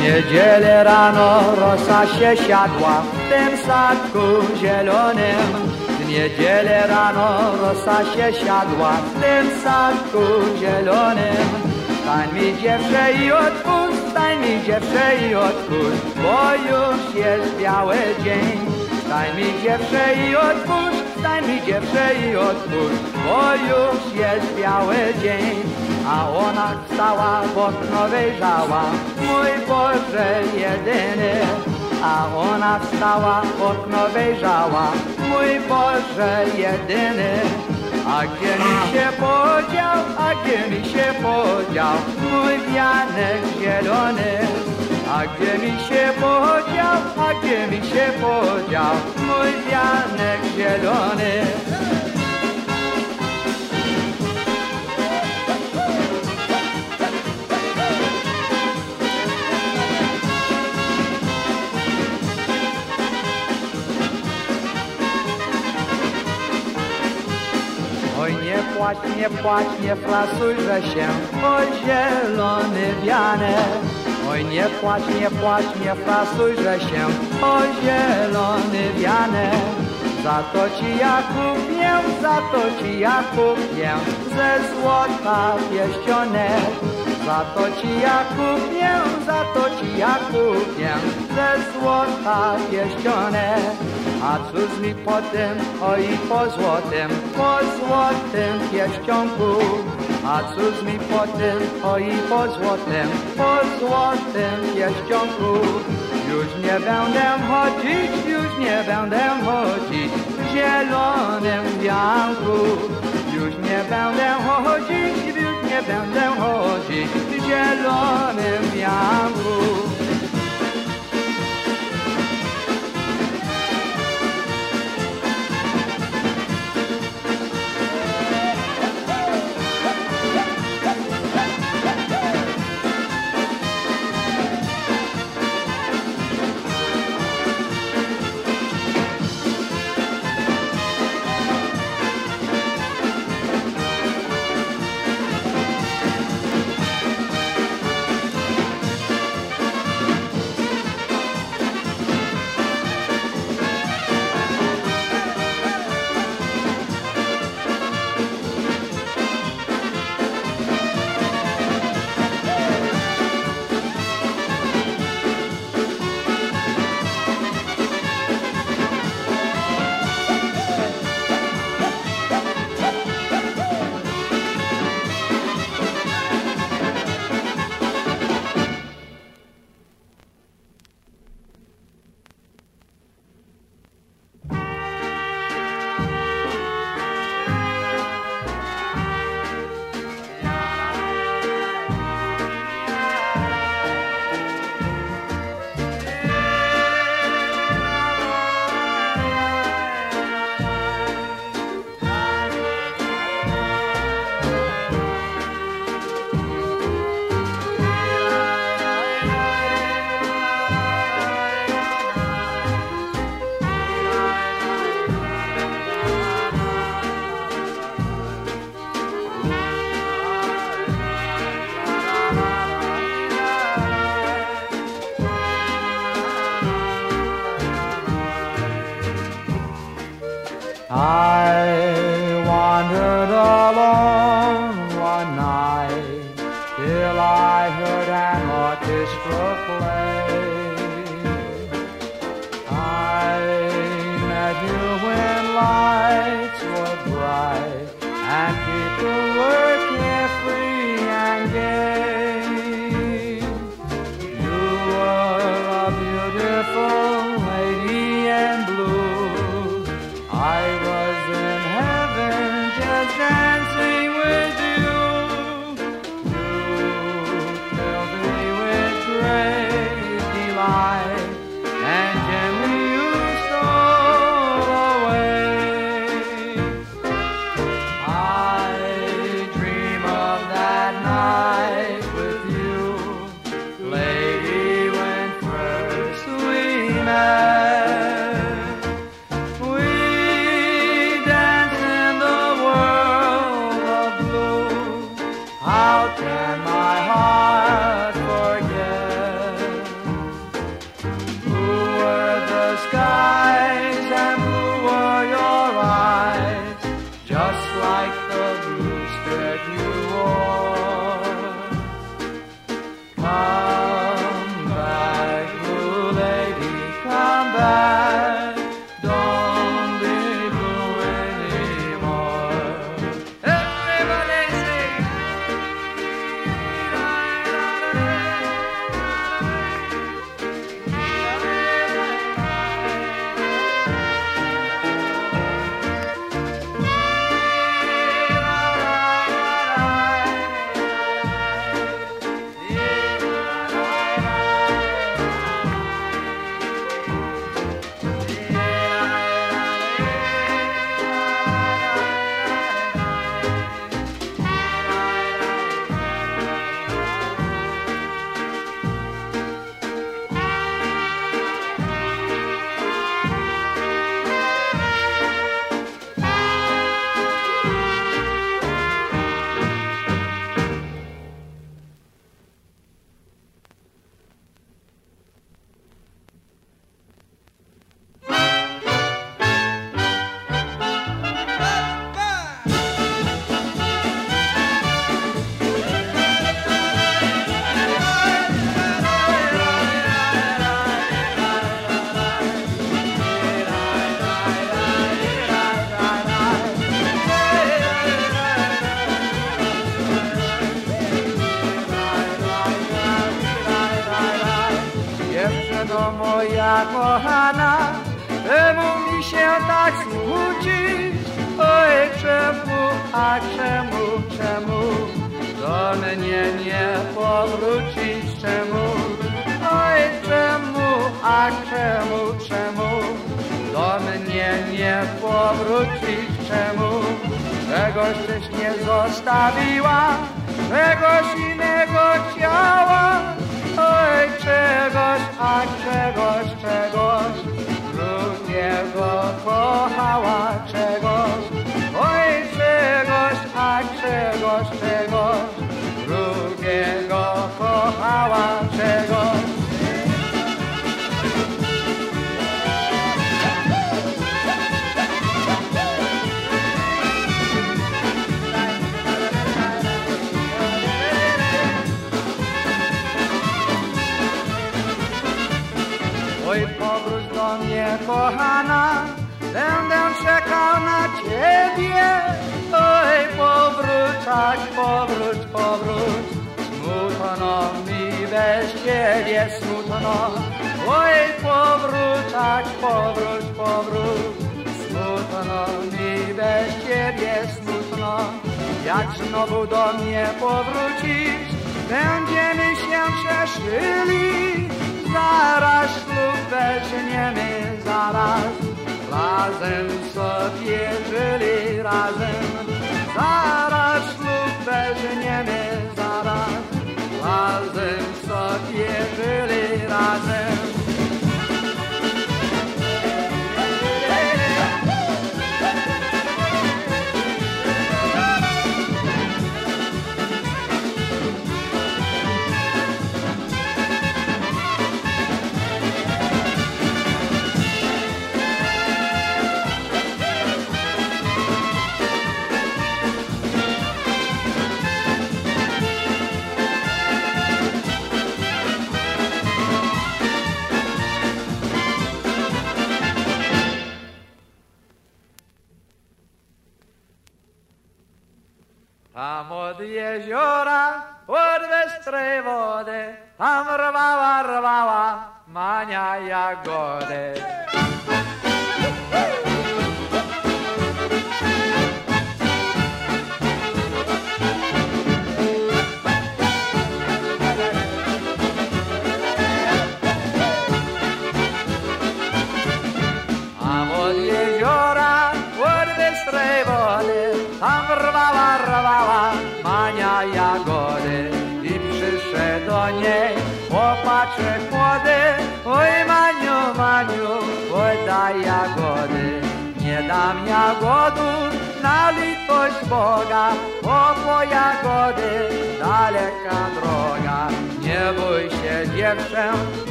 Niedzielę rano rosa się siadła w tym sadku zielonym. W niedzielę rano rosa się siadła w tym sadku zielonym. Stań mi dziewczę i otwórz, stań mi dziewczę i otwórz, bo już jest biały dzień. Stań mi dziewczę i otwórz, stań mi dziewczę i otwórz, bo już jest biały dzień. A ona wstała, w okno wyjrzała, mój Boże jedyny. A ona wstała, okno wyjrzała, mój Boże jedyny. A gdzie mi się podział, a gdzie mi się podział, mój wianek zielony. A gdzie mi się podział, a gdzie mi się podział, mój wianek zielony. Płacz, nie płacz, nie frasujże się, oj zielony wianek. Oj nie płacz, nie płacz, nie frasujże się, oj zielony wianek. Za to ci ja kupię, za to ci ja kupię, ze złota pierścionek. Za to ci ja kupię, za to ci ja kupię, ze złota pierścionek. A cóż mi po tym, oj po złotym, po złotym pierścionku. A cóż mi po tym, oj po złotym, po złotym pierścionku. Już nie będę chodzić, już nie będę chodzić w zielonym wianku. Już nie będę chodzić, będę chodzić w zielonym wianku.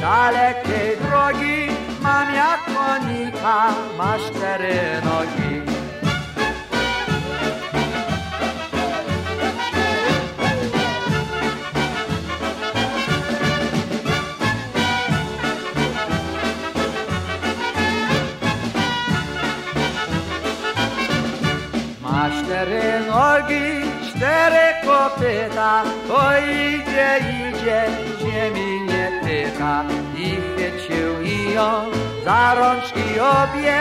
Dalekiej drogi, mam jak konika, masz cztery nogi. Ma cztery nogi, cztery kopyta, to idzie, idzie, ziemi nie tyka. I chwycił i ją za rączki obie,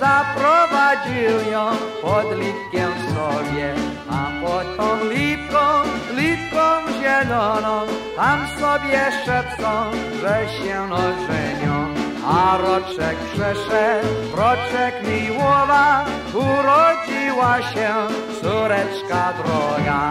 zaprowadził ją pod lipkiem sobie. A pod tą lipką, lipką zieloną, tam sobie szepcą, że się ożenią. A roczek przeszedł, roczek miłowa, urodziła się córeczka droga.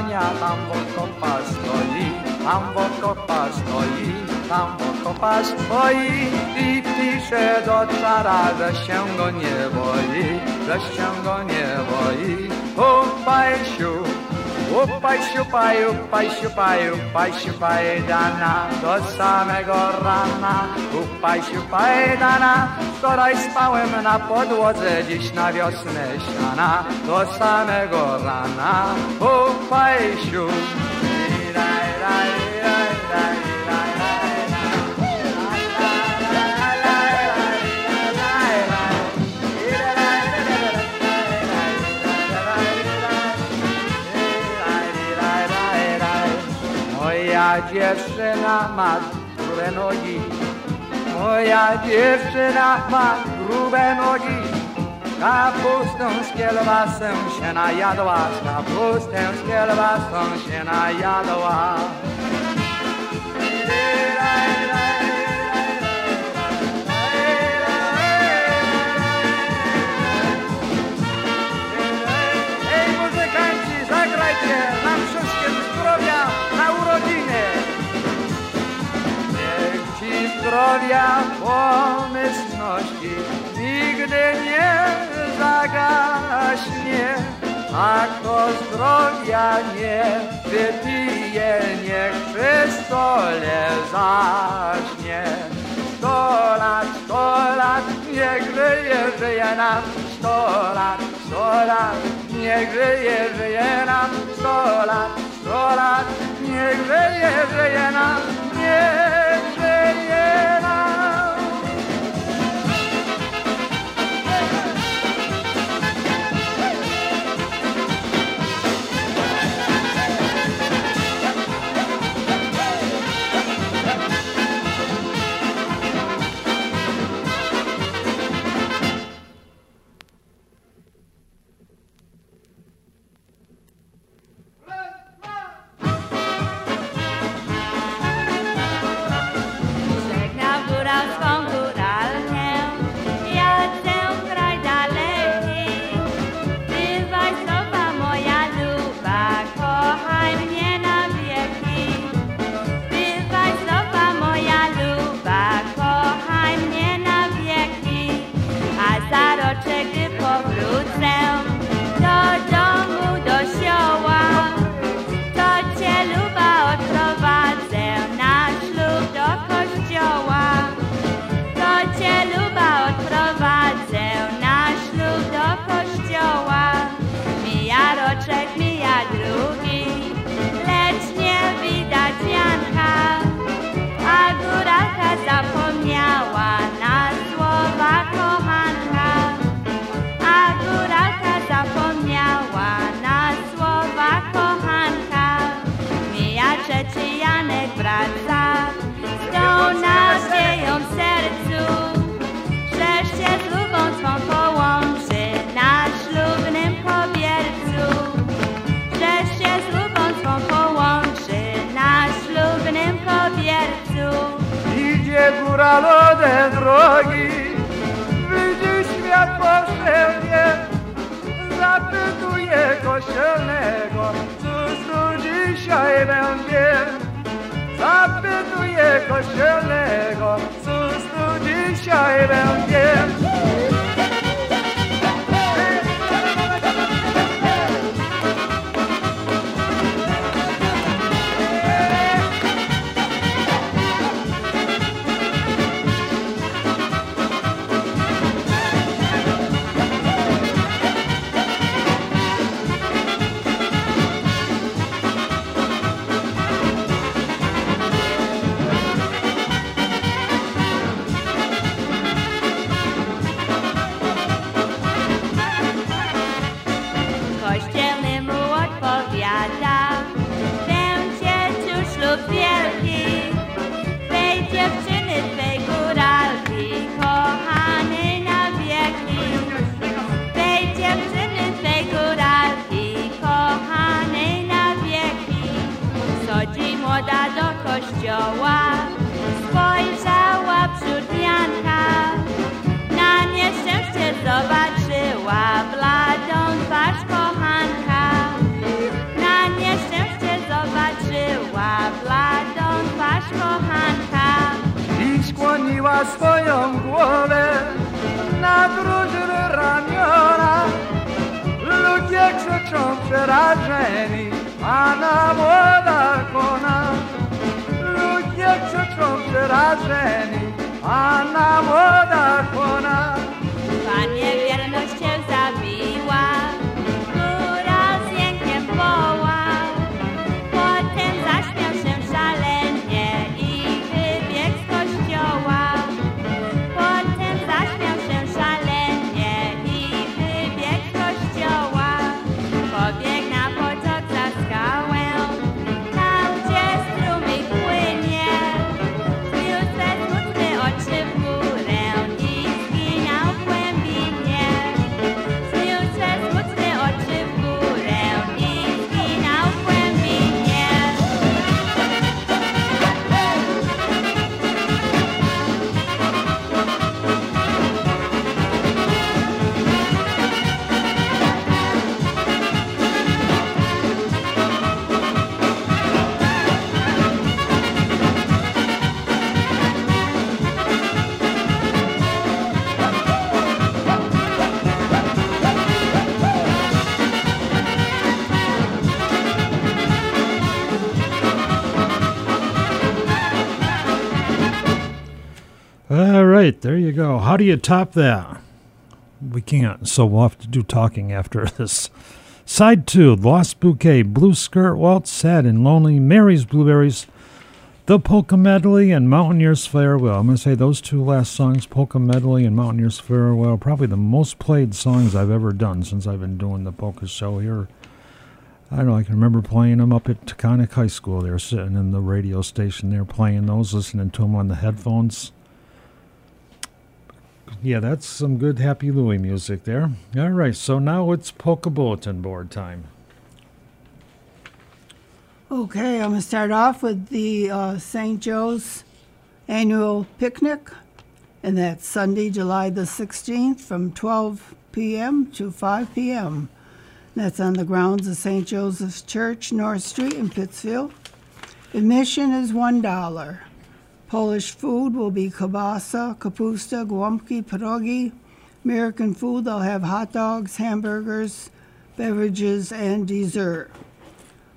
Kompania tam wokopa stoi, tam wokopa stoi, tam wokopa stoi i pisze do cara, że się go nie boi, że się go nie boi. Upaj siu, upaj siupaj, upaj siupaj, upaj siupaj dana, do samego rana. Upaj siupaj dana, wczoraj spałem na podłodze, dziś na wiosnę siana, do samego rana. Upaj siu, raj, raj, raj, raj, Moja dziewczyna ma grube nogi, moja dziewczyna ma grube nogi. Kapustą z kielbasą się najadła, z kapustą z kielbasą się najadła. zdrowia, pomyślności nigdy nie zagaśnie. A kto zdrowia nie wypije, niech przy stole zaśnie. Sto lat, sto lat, niech żyje, żyje nam. Sto lat, sto lat, niech żyje, żyje nam. Sto lat, sto lat, niech żyje, żyje nam. Nie. Idzie góralodem drogi, widzi świat postępnie, zapytuje kościelnego, cóż tu dzisiaj będzie. Zapytuje kościelnego, cóż tu dzisiaj będzie. Right, there you go. How do you top that? We can't, so we'll have to do talking after this. Side two, Lost Bouquet, Blue Skirt Waltz, Sad and Lonely, Mary's Blueberries, The Polka Medley, and Mountaineer's Farewell. I'm going to say those two last songs, Polka Medley and Mountaineer's Farewell, probably the most played songs I've ever done since I've been doing the polka show here. I don't know, I can remember playing them up at Taconic High School. They were sitting in the radio station there playing those, listening to them on the headphones. Yeah, that's some good Happy Louie music there. All right, so now it's Polka Bulletin Board time. Okay, I'm going to start off with the uh, St. Joe's annual picnic, and that's Sunday, July the 16th from 12 p.m. to 5 p.m. That's on the grounds of St. Joseph's Church, North Street in Pittsfield. Admission is $1. Polish food will be kielbasa, kapusta, guamki, pierogi. American food, they'll have hot dogs, hamburgers, beverages, and dessert.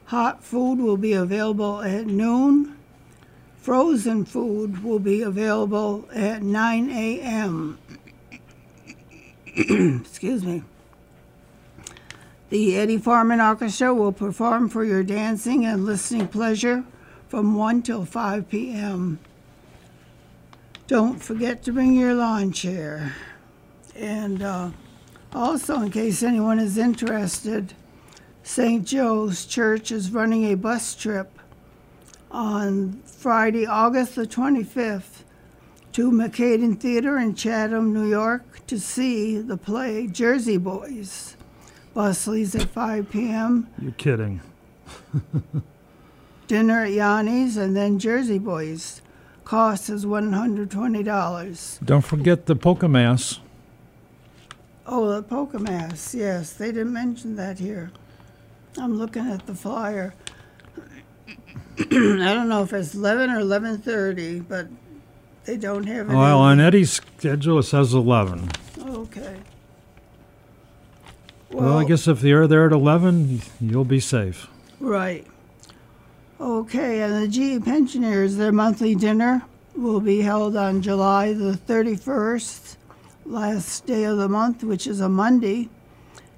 Hot food will be available at noon. Frozen food will be available at 9 a.m. Excuse me. The Eddie Forman Orchestra will perform for your dancing and listening pleasure from 1 till 5 p.m. Don't forget to bring your lawn chair. And uh, also, in case anyone is interested, St. Joe's Church is running a bus trip on Friday, August the 25th, to Mac-Haydn Theater in Chatham, New York, to see the play Jersey Boys. Bus leaves at 5 p.m. You're kidding. Dinner at Yanni's and then Jersey Boys. Cost is $120. Don't forget the polka mass. Oh, the polka mass. Yes, they didn't mention that here. I'm looking at the flyer. I don't know if it's 11 or 11:30, but they don't have it. Well, on Eddie's schedule it says 11. Okay. Well, I guess if you're there at 11, you'll be safe. Right. Okay, and the GE pensioners, their monthly dinner will be held on July the 31st, last day of the month, which is a Monday,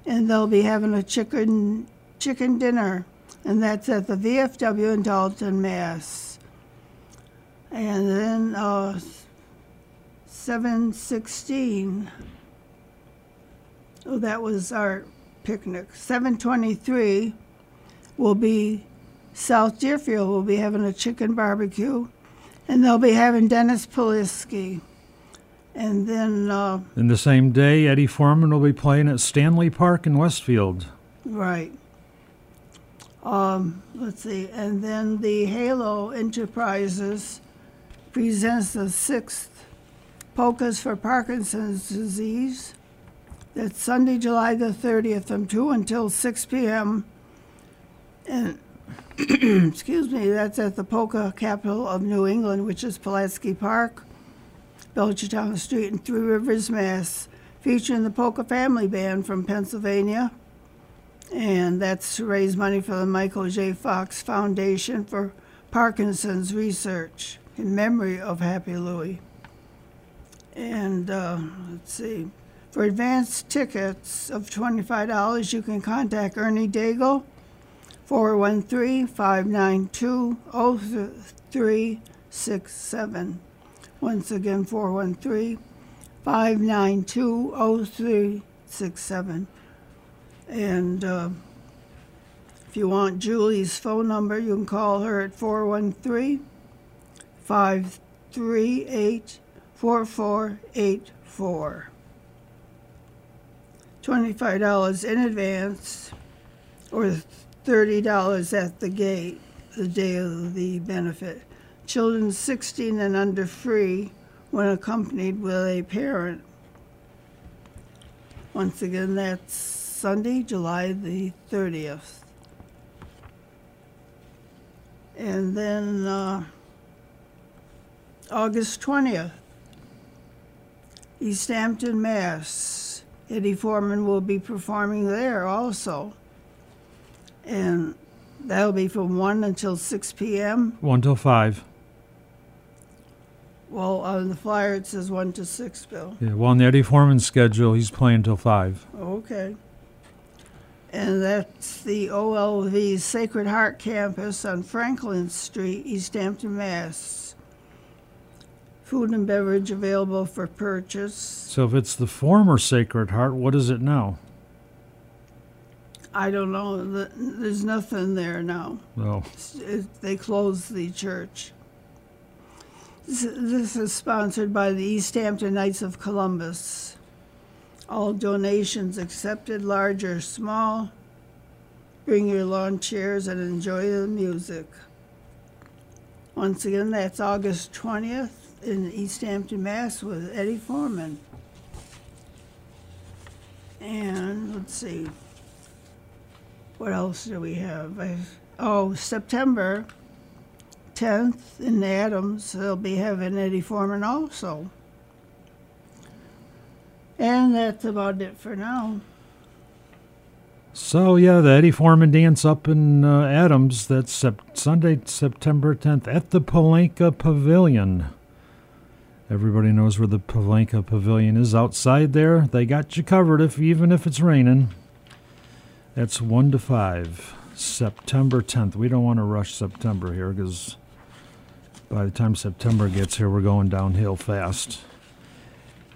and they'll be having a chicken chicken dinner, and that's at the VFW in Dalton, Mass. And then uh, 716. Oh, that was our picnic. 723 will be South Deerfield will be having a chicken barbecue, and they'll be having Dennis Polisky. And then, uh, In the same day, Eddie Forman will be playing at Stanley Park in Westfield. right. Um, let's see. And then the Halo Enterprises presents the sixth Polkas for Parkinson's disease. That's Sunday, July the 30th from 2 until 6 p.m. And excuse me, that's at the polka capital of New England, which is Pulaski Park, Belchertown Street, and Three Rivers, Mass. Featuring the Polka Family Band from Pennsylvania. And that's to raise money for the Michael J. Fox Foundation for Parkinson's Research in memory of Happy Louie. And uh, let's see, for advanced tickets of $25, you can contact Ernie Daigle, 413 592 0367. Once again, 413 592 0367. And uh, if you want Julie's phone number, you can call her at 413 538 4484. $25 in advance or $30 at the gate the day of the benefit. Children 16 and under free when accompanied with a parent. Once again, that's Sunday, July the 30th. And then uh, August 20th, East Hampton, Mass. Eddie Forman will be performing there also. And that'll be from 1 until 6 p.m. 1 till 5. Well, on the flyer it says 1 to 6, Bill. Yeah, well, on the Eddie Forman schedule, he's playing till 5. Okay. And that's the OLV Sacred Heart Campus on Franklin Street, East Hampton, Mass. Food and beverage available for purchase. So if it's the former Sacred Heart, what is it now? I don't know. the- There's nothing there now. It- They closed the church. This this is sponsored by the East Hampton Knights of Columbus. All donations accepted, large or small. Bring your lawn chairs and enjoy the music. Once again, that's August 20th in East Hampton, Mass. with Eddie Forman. And let's see. What else do we have? I, oh, September 10th in Adams, they'll be having Eddie Forman also. And that's about it for now. So yeah, the Eddie Forman dance up in uh, Adams. That's sep- Sunday, September 10th at the Palenka Pavilion. Everybody knows where the Palenka Pavilion is. Outside there, they got you covered if even if it's raining. That's one to five, September 10th. We don't want to rush September here because by the time September gets here, we're going downhill fast.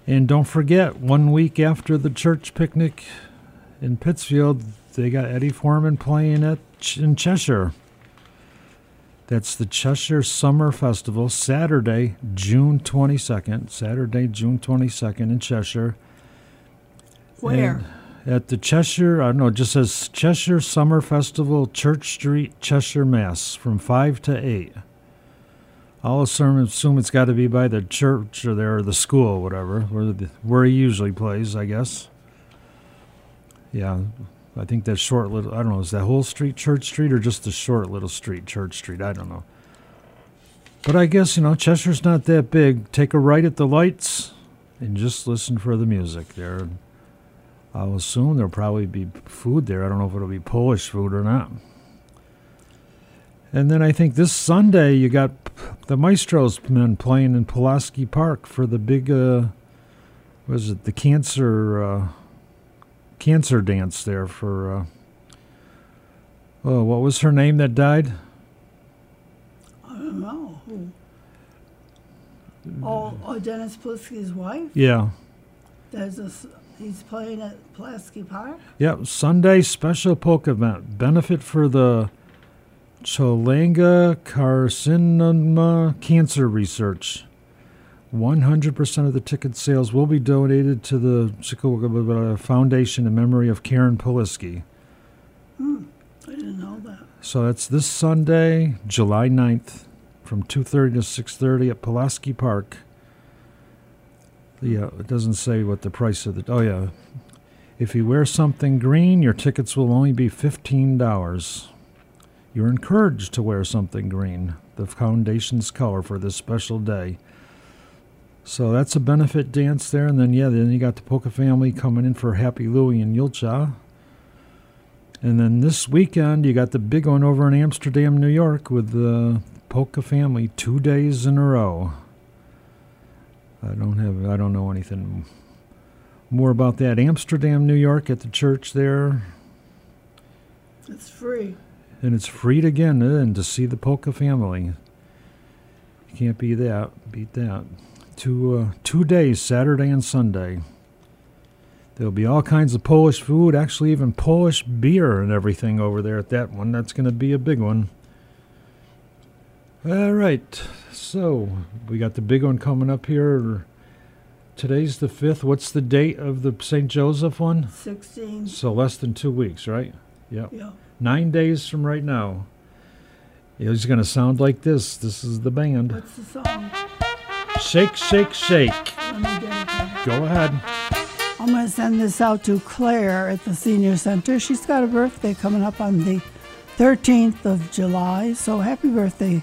And don't forget, one week after the church picnic in Pittsfield, they got Eddie Forman playing at Ch- in Cheshire. That's the Cheshire Summer Festival, Saturday, June 22nd. Saturday, June 22nd in Cheshire. Where? And at the Cheshire, I don't know, it just says Cheshire Summer Festival, Church Street, Cheshire, Mass, from 5 to 8. I'll assume, assume it's got to be by the church or there or the school, or whatever, where, the, where he usually plays, I guess. Yeah, I think that short little, I don't know, is that whole street Church Street or just the short little street Church Street? I don't know. But I guess, you know, Cheshire's not that big. Take a right at the lights and just listen for the music there. I'll assume there'll probably be food there. I don't know if it'll be Polish food or not. And then I think this Sunday you got the Maestros men playing in Pulaski Park for the big, uh, was it the cancer, uh, cancer dance there for, uh, oh, what was her name that died? I don't know. Oh, oh, Dennis Polisky's wife? Yeah. There's a, he's playing at Pulaski Park? Yep, Sunday special polka event. Benefit for the Cholangiocarcinoma Cancer Research. 100% of the ticket sales will be donated to the Chickawaga Foundation in memory of Karen Pulaski. Hmm, I didn't know that. So that's this Sunday, July 9th, from 2:30 to 6:30 at Pulaski Park. Yeah, it doesn't say what the price of the. Oh yeah, if you wear something green, your tickets will only be fifteen dollars. You're encouraged to wear something green, the foundation's color for this special day. So that's a benefit dance there, and then yeah, then you got the Polka family coming in for Happy Louie and Julcia. And then this weekend, you got the big one over in Amsterdam, New York, with the Polka family two days in a row. I don't have, I don't know anything more about that. Amsterdam, New York, at the church there, It's free. and it's free to get in and to see the Polka family. You can't beat that. Beat that. Two uh, two days, Saturday and Sunday. There'll be all kinds of Polish food, actually even Polish beer and everything over there at that one. That's going to be a big one. All right, so we got the big one coming up here. Today's the fifth. What's the date of the St. Joseph one? 16. So less than two weeks, right? Yep. Yeah. Nine days from right now. It's going to sound like this. This is the band. What's the song? Shake, shake, shake. Let me get it. Go ahead. I'm going to send this out to Claire at the Senior Center. She's got a birthday coming up on the 13th of July. So happy birthday,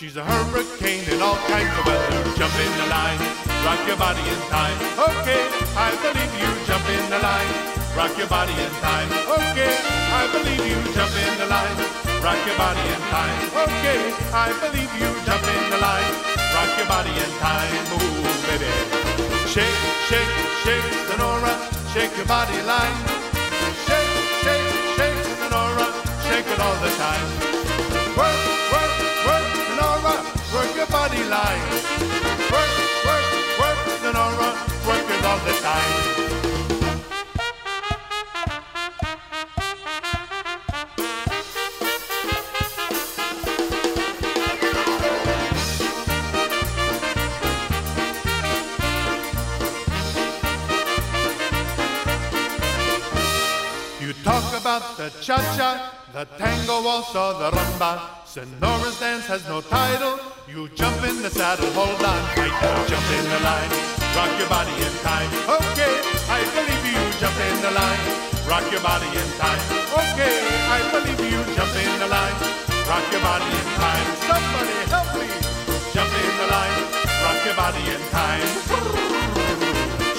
she's a hurricane in all kinds of weather. Jump in the line, rock your body in time. Okay, I believe you. Jump in the line, rock your body in time. Okay, I believe you. Jump in the line, rock your body in time. Okay, I believe you. Jump in the line, rock your body in time. Ooh, baby. Shake, shake, shake, Sonora, shake your body line. Shake, shake, shake, Sonora, shake it all the time. Work, the cha-cha, the tango waltz or the rumba. Sonora's dance has no title. You jump in the saddle, hold on tight. Jump in the line, rock your body in time. Okay, I believe you. Jump in the line, rock your body in time. Okay, I believe you. Jump in the line, rock your body in time. Somebody help me. Jump in the line, rock your body in time.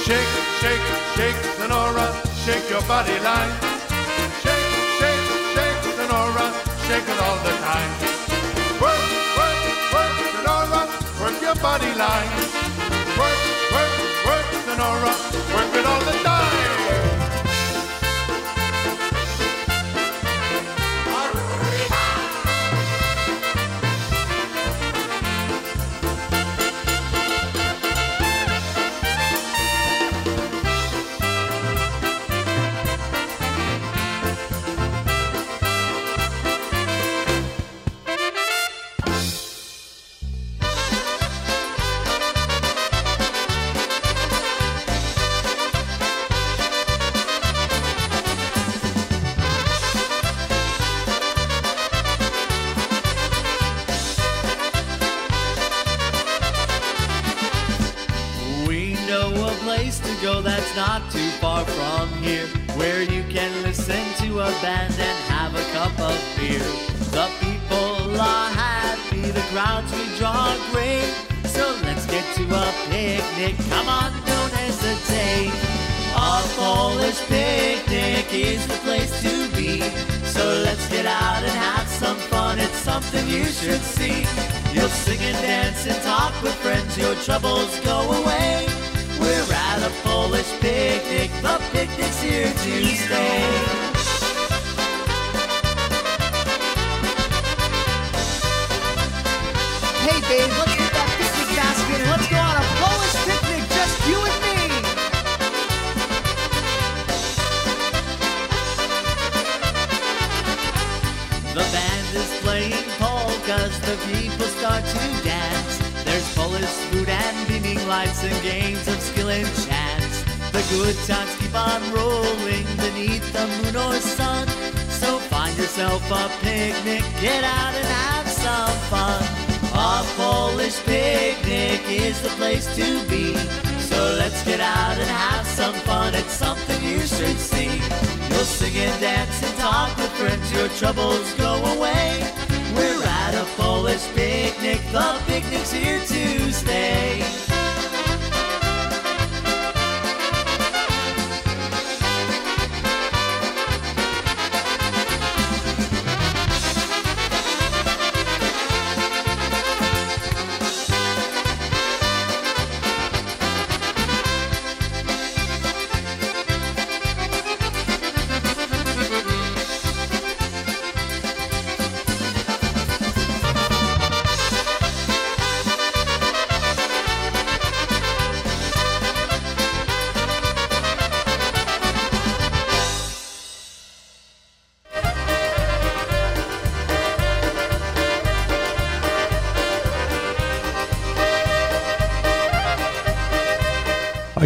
Shake, shake, shake, Sonora, shake your body line. All the time. Work, work, work, Sonora, work your body line. You should see. You'll sing and dance and talk with friends. Your troubles go away. Good times keep on rolling beneath the moon or sun. So find yourself a picnic, get out and have some fun. A Polish picnic is the place to be. So let's get out and have some fun. It's something you should see. You'll sing and dance and talk with friends. Your troubles go away. We're at a Polish picnic. The picnic's here to stay.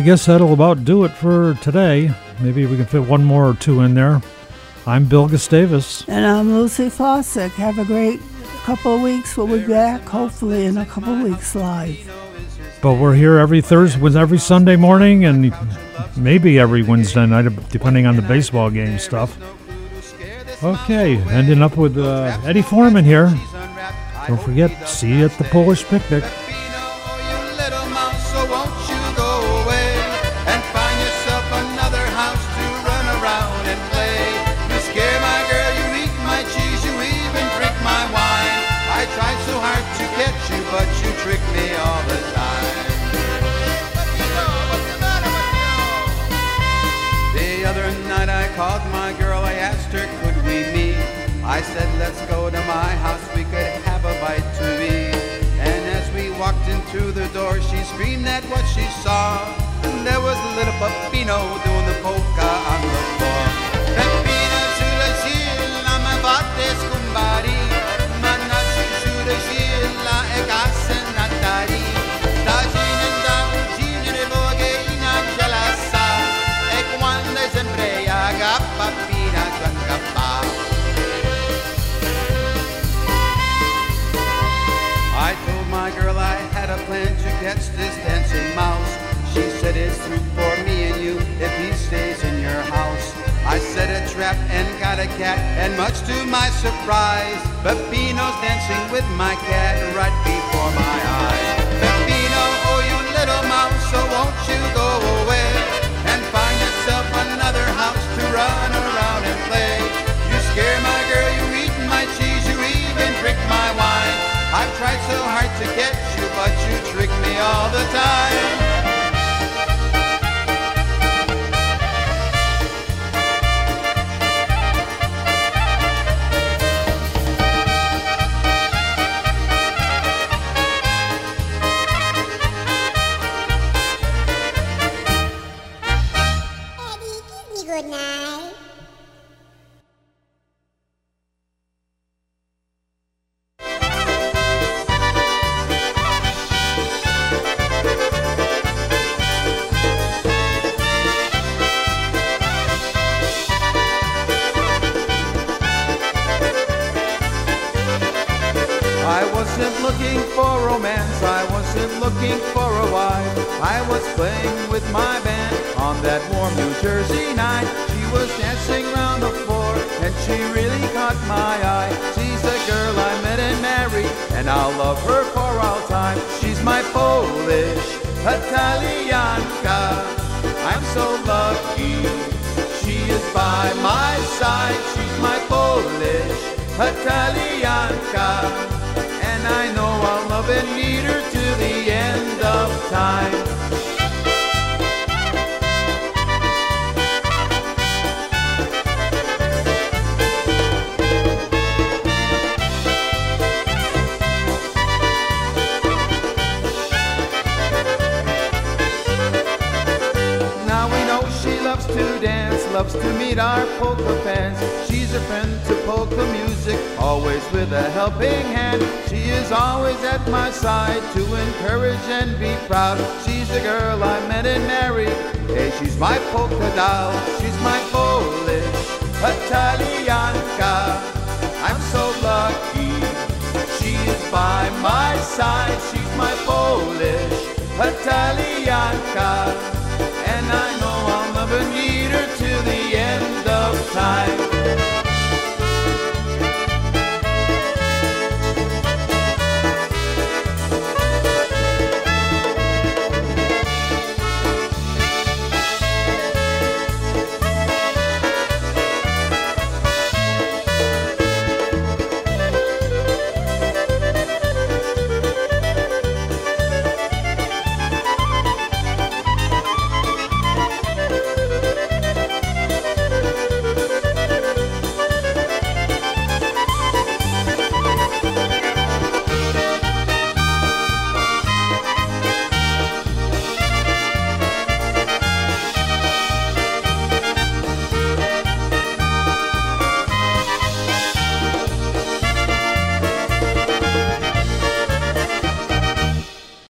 guess that'll about do it for today. Maybe we can fit one more or two in there. I'm Bill Gustavus. And I'm Lucy Fawcett. Have a great couple of weeks. We'll be back, hopefully, in a couple of weeks live. But we're here every Thursday, every Sunday morning, and maybe every Wednesday night, depending on the baseball game stuff. Okay, ending up with uh, Eddie Forman here. Don't forget, see you at the Polish Picnic. and got a cat, and much to my surprise, Peppino's dancing with my cat right before my eyes. Peppino, oh you little mouse, so oh, won't you go away and find yourself another house to run around and play? You scare my girl, you eat my cheese, you even drink my wine. I've tried so hard to get you, but you trick me all the time.